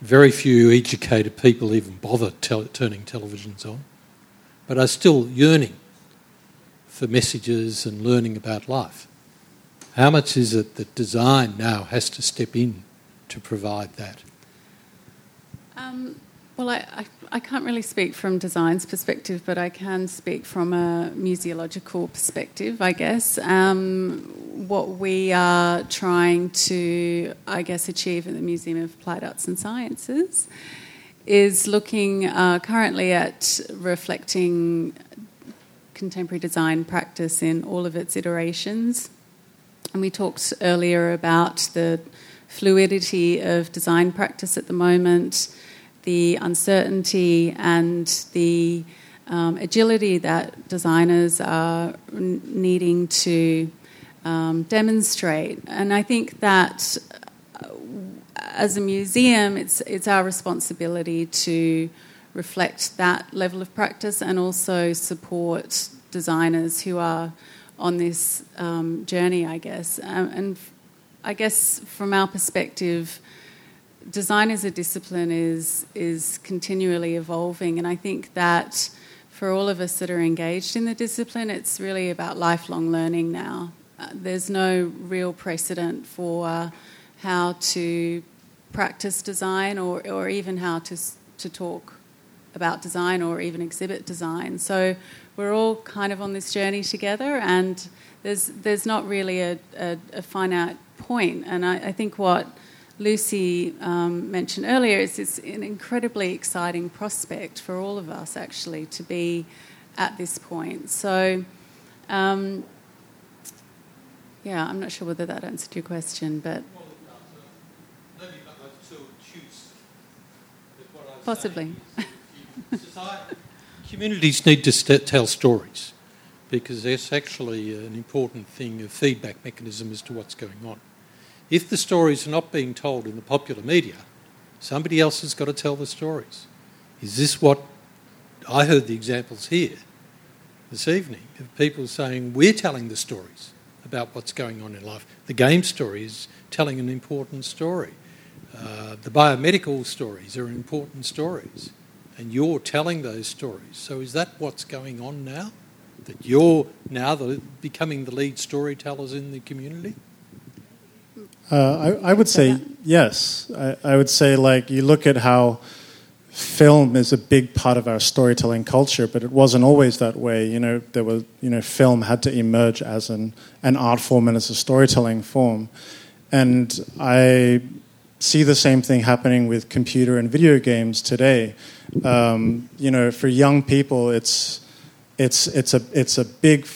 very few educated people even bother turning televisions on. but are still yearning for messages and learning about life. How much is it that design now has to step in to provide that?
Um, well, I, I, I, can't really speak from design's perspective, but I can speak from a museological perspective, I guess. Um, what we are trying to, I guess, achieve at the Museum of Applied Arts and Sciences is looking uh, currently at reflecting contemporary design practice in all of its iterations. And we talked earlier about the fluidity of design practice at the moment the uncertainty and the um, agility that designers are needing to um, demonstrate. And I think that uh, as a museum, it's, it's our responsibility to reflect that level of practice and also support designers who are on this um, journey, I guess. Um, and I guess from our perspective, design as a discipline is is continually evolving, and I think that for all of us that are engaged in the discipline, it's really about lifelong learning now. Uh, there's no real precedent for how to practice design or, or even how to, to talk about design or even exhibit design. So we're all kind of on this journey together, and there's, there's not really a, a, a finite point. And I, I think what Lucy um, mentioned earlier, it's, it's an incredibly exciting prospect for all of us actually to be at this point. So, um, yeah, I'm not sure whether that answered your question, but. Possibly.
communities need to st- tell stories because that's actually an important thing, a feedback mechanism as to what's going on. If the stories are not being told in the popular media, somebody else has got to tell the stories. Is this what I heard the examples here this evening of people saying we're telling the stories about what's going on in life. The game story is telling an important story. Uh, the biomedical stories are important stories, and you're telling those stories. So, is that what's going on now? That you're now the, becoming the lead storytellers in the community?
Uh, I, I, would say yes. I, I, would say, like, you look at how film is a big part of our storytelling culture, but it wasn't always that way. You know, there was, you know, film had to emerge as an, an art form and as a storytelling form. And I see the same thing happening with computer and video games today. Um, you know, for young people, it's, it's, it's, a, it's a big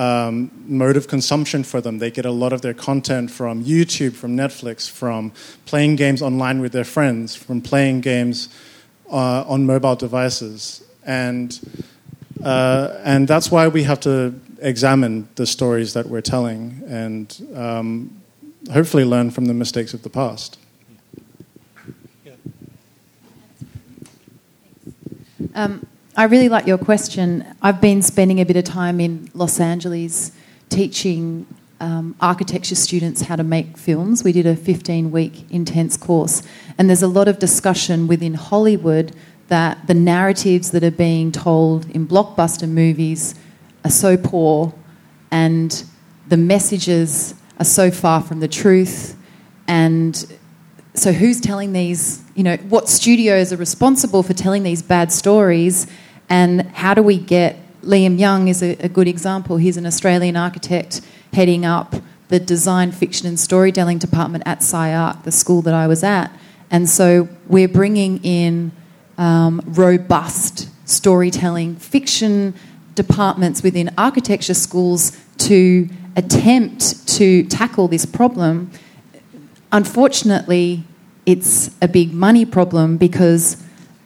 um, mode of consumption for them. They get a lot of their content from YouTube, from Netflix, from playing games online with their friends, from playing games uh, on mobile devices. And, uh, and that's why we have to examine the stories that we're telling and um, hopefully learn from the mistakes of the past.
Um, I really like your question. I've been spending a bit of time in Los Angeles teaching um, architecture students how to make films. We did a 15 week intense course, and there's a lot of discussion within Hollywood that the narratives that are being told in blockbuster movies are so poor and the messages are so far from the truth. And so, who's telling these? You know, what studios are responsible for telling these bad stories? And how do we get Liam Young is a, a good example. He's an Australian architect heading up the design, fiction, and storytelling department at SCI-Arc, the school that I was at. And so we're bringing in um, robust storytelling, fiction departments within architecture schools to attempt to tackle this problem. Unfortunately, it's a big money problem because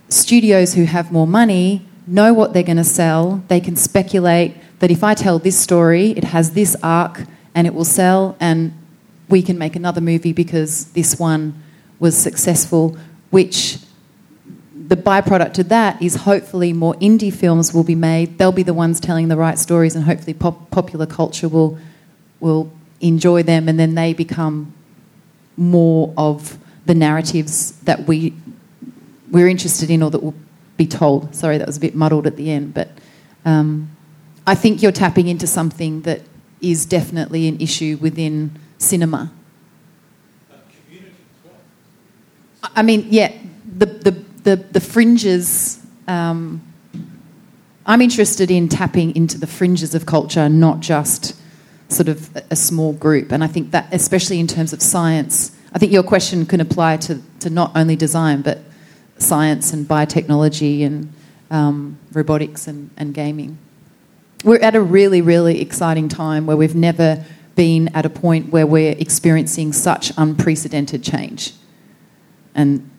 studios who have more money know what they're going to sell. They can speculate that if I tell this story, it has this arc and it will sell, and we can make another movie because this one was successful, which the byproduct of that is hopefully more indie films will be made. They'll be the ones telling the right stories, and hopefully pop- popular culture will will enjoy them, and then they become more of the narratives that we we're interested in, or that will be told. Sorry, that was a bit muddled at the end, but um, I think you're tapping into something that is definitely an issue within cinema. I mean, yeah, the, the, the, the fringes. Um, I'm interested in tapping into the fringes of culture, not just sort of a small group. And I think that, especially in terms of science, I think your question can apply to, to not only design, but science and biotechnology and um, robotics and, and gaming. We're at a really, really exciting time where we've never been at a point where we're experiencing such unprecedented change. And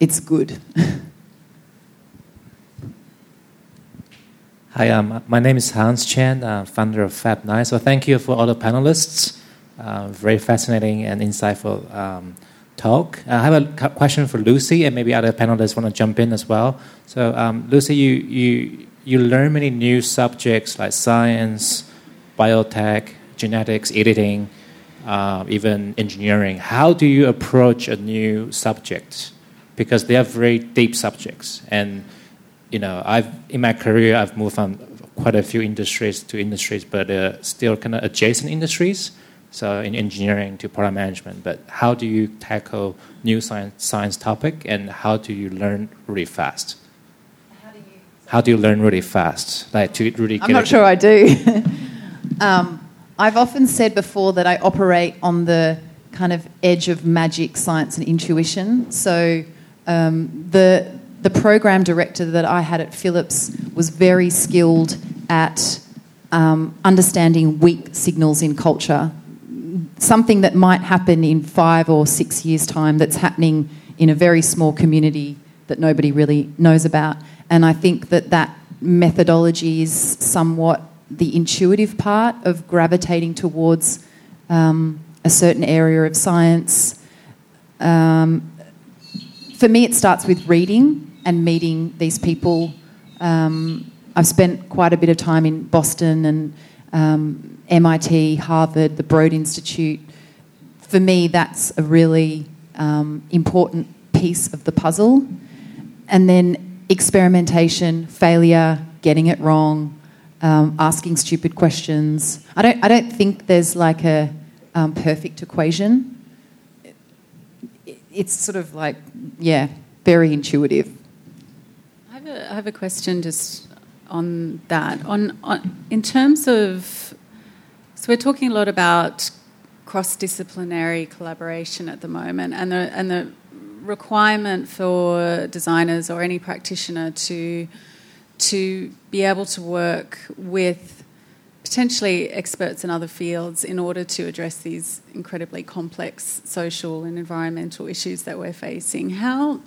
it's good.
Hi, um, my name is Hans Chen, uh, founder of Fab9. So thank you for all the panelists. Uh, very fascinating and insightful um, talk. Uh, I have a question for Lucy, and maybe other panelists want to jump in as well. So, um, Lucy, you, you, you learn many new subjects like science, biotech, genetics, editing, uh, even engineering. How do you approach a new subject? Because they are very deep subjects, and you know, I've in my career I've moved from quite a few industries to industries, but uh, still kind of adjacent industries. So in engineering to product management. But how do you tackle new science science topic, and how do you learn really fast? How do you, how do you learn really fast? Like to really.
I'm not sure I do. um, I've often said before that I operate on the kind of edge of magic, science, and intuition. So um, the the program director that I had at Philips was very skilled at um, understanding weak signals in culture. Something that might happen in five or six years' time that's happening in a very small community that nobody really knows about. And I think that that methodology is somewhat the intuitive part of gravitating towards um, a certain area of science. Um, for me, it starts with reading and meeting these people. Um, I've spent quite a bit of time in Boston and um, MIT, Harvard, the Broad Institute. For me, that's a really um, important piece of the puzzle. And then experimentation, failure, getting it wrong, um, asking stupid questions. I don't, I don't think there's like a um, perfect equation. It's sort of like, yeah, very intuitive I
have a, I have a question just on that. On, on in terms of, so we're talking a lot about cross-disciplinary collaboration at the moment, and the and the requirement for designers or any practitioner to to be able to work with potentially experts in other fields in order to address these incredibly complex social and environmental issues that we're facing. How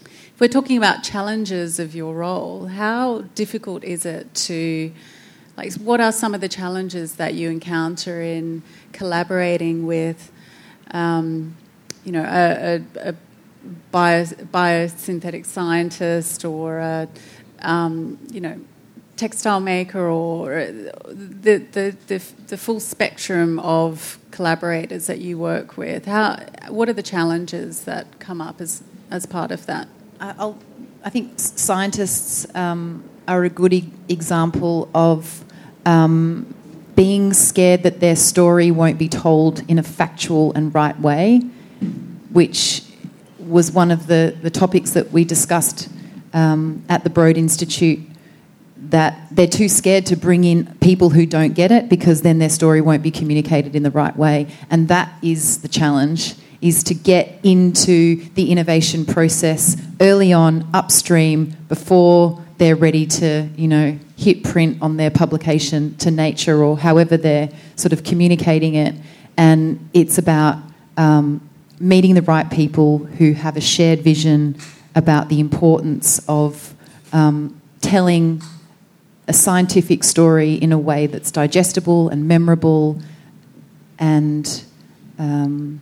if we're talking about challenges of your role, how difficult is it to, like, what are some of the challenges that you encounter in collaborating with, um, you know, a, a, a bio, biosynthetic scientist or a, um, you know, textile maker or the, the, the, the, full spectrum of collaborators that you work with? How, what are the challenges that come up as, as part of that?
I'll, i think scientists um, are a good e- example of um, being scared that their story won't be told in a factual and right way, which was one of the, the topics that we discussed um, at the Broad Institute. That they're too scared to bring in people who don't get it because then their story won't be communicated in the right way. And that is the challenge is to get into the innovation process early on, upstream, before they're ready to, you know, hit print on their publication to nature or however they're sort of communicating it. And it's about um, meeting the right people who have a shared vision about the importance of um, telling a scientific story in a way that's digestible and memorable and um,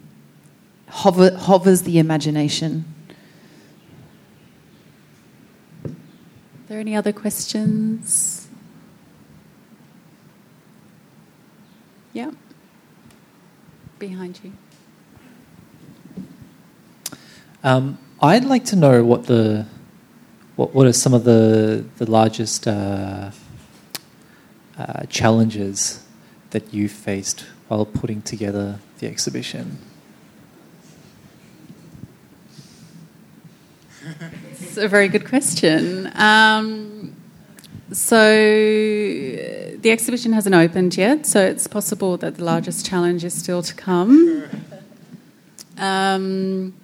hover, hovers the imagination.
There any other questions? Yeah. Behind you.
Um, I'd like to know what the
what, what are some of the, the largest uh, uh, challenges that you faced while putting together the exhibition?
A very good question. Um, so the exhibition hasn't opened yet, so it's possible that the largest challenge is still to come. Um,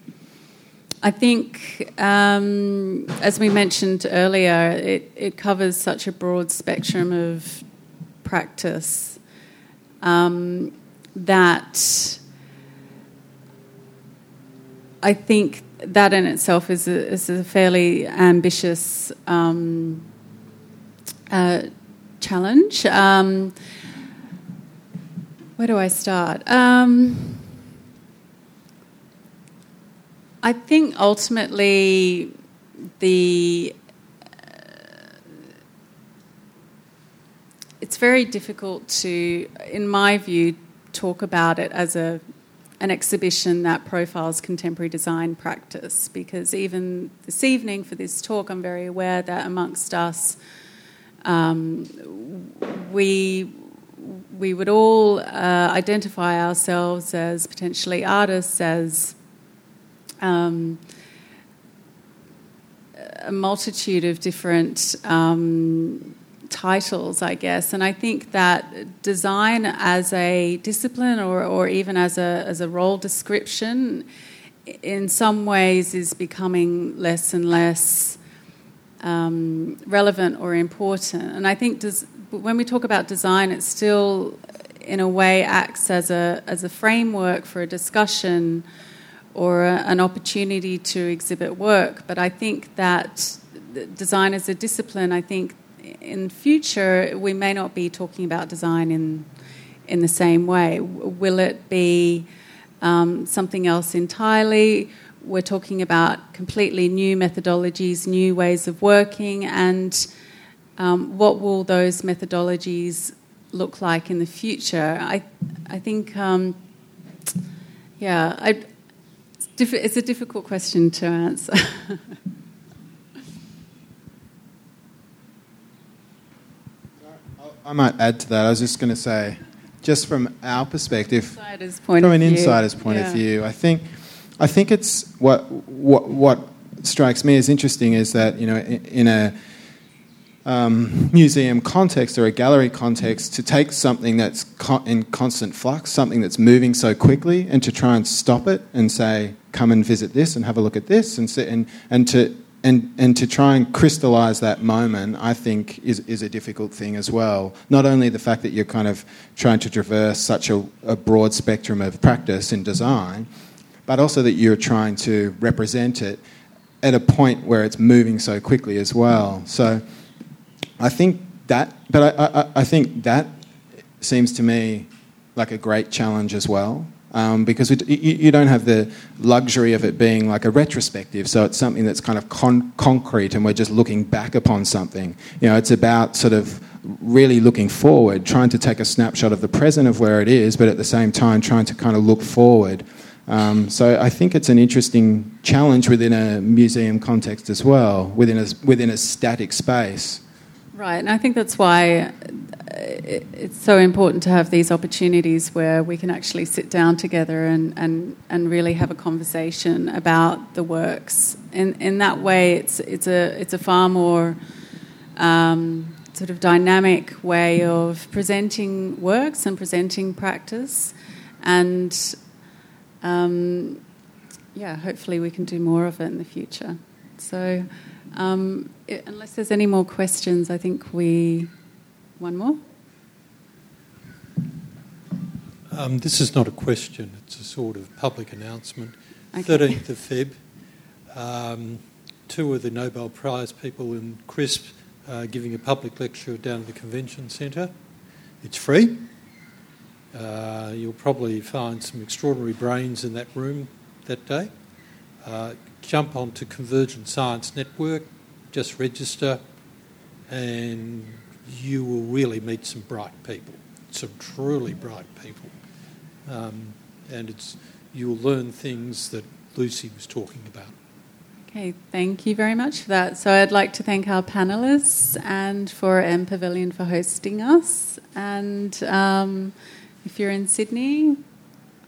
I think, um, as we mentioned earlier, it, it, covers such a broad spectrum of practice um, that I think that in itself is a, is a fairly ambitious um, uh, challenge. Um, where do I start? Um, I think ultimately the uh, it's very difficult to, in my view, talk about it as a an exhibition that profiles contemporary design practice because even this evening for this talk, I'm very aware that amongst us, um, we we would all uh, identify ourselves as potentially artists, as um, a multitude of different um, titles, I guess. And I think that design as a discipline or, or even as a, as a role description, in some ways, is becoming less and less um, relevant or important. And I think des- when we talk about design, it still, in a way, acts as a, as a framework for a discussion or a, an opportunity to exhibit work. But I think that design as a discipline, I think in future we may not be talking about design in in the same way. Will it be um, something else entirely? We're talking about completely new methodologies, new ways of working, and um, what will those methodologies look like in the future? I I think. Um, yeah, I, it's a difficult question to answer.
I might add to that. I was just going to say, just from our perspective, from an insider's point
yeah.
of view, I think, I think it's what what what strikes me as interesting is that you know in, in a um, museum context or a gallery context to take something that's con- in constant flux, something that's moving so quickly, and to try and stop it and say, "Come and visit this and have a look at this," and sit, and and to and and to try and crystallize that moment, I think is is a difficult thing as well. Not only the fact that you're kind of trying to traverse such a, a broad spectrum of practice in design, but also that you're trying to represent it at a point where it's moving so quickly as well. So, I think that, but I, I, I think that seems to me like a great challenge as well um, because you, you, don't have the luxury of it being like a retrospective. So it's something that's kind of con- concrete, and we're just looking back upon something. You know, it's about sort of really looking forward, trying to take a snapshot of the present of where it is, but at the same time trying to kind of look forward. Um, so I think it's an interesting challenge within a museum context as well, within a, within a static space.
Right, and I think that's why it's so important to have these opportunities where we can actually sit down together and, and, and really have a conversation about the works. In, in that way, it's, it's, a, it's a far more um, sort of dynamic way of presenting works and presenting practice. And um, yeah, hopefully we can do more of it in the future. So, um, it, unless there's any more questions, I think we. One more?
Um, this is not a question, it's a sort of public announcement.
Okay.
13th of Feb, um, two of the Nobel Prize people in CRISPR uh, giving a public lecture down at the convention centre. It's free. Uh, you'll probably find some extraordinary brains in that room that day. Uh, jump onto Convergent Science Network, just register, and you will really meet some bright people, some truly bright people. Um, and it's, you'll learn things that Lucy was talking about.
Okay, thank you very much for that. So I'd like to thank our panelists and for MPavilion for hosting us. And um, if you're in Sydney,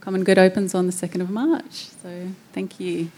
Common Good opens on the 2nd of March. So thank you.